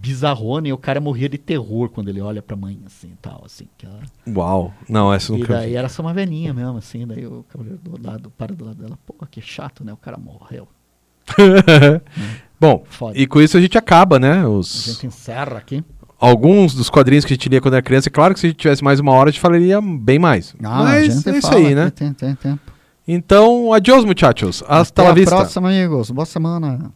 bizarrona, e o cara morria de terror quando ele olha pra mãe, assim, tal, assim. Que ela... Uau. Não, essa eu E nunca daí era só uma velhinha mesmo, assim, daí o cavaleiro do lado, para do lado dela, pô, que chato, né? O cara morreu. Bom, Foda. e com isso a gente acaba, né? A Os, gente encerra aqui. alguns dos quadrinhos que a gente lia quando era criança. É claro que se a gente tivesse mais uma hora, a gente falaria bem mais. Ah, a Mas gente é isso aí, né? Tem, tem tempo. Então, adiós, muchachos. Hasta Até la a vista. próxima, amigos. Boa semana.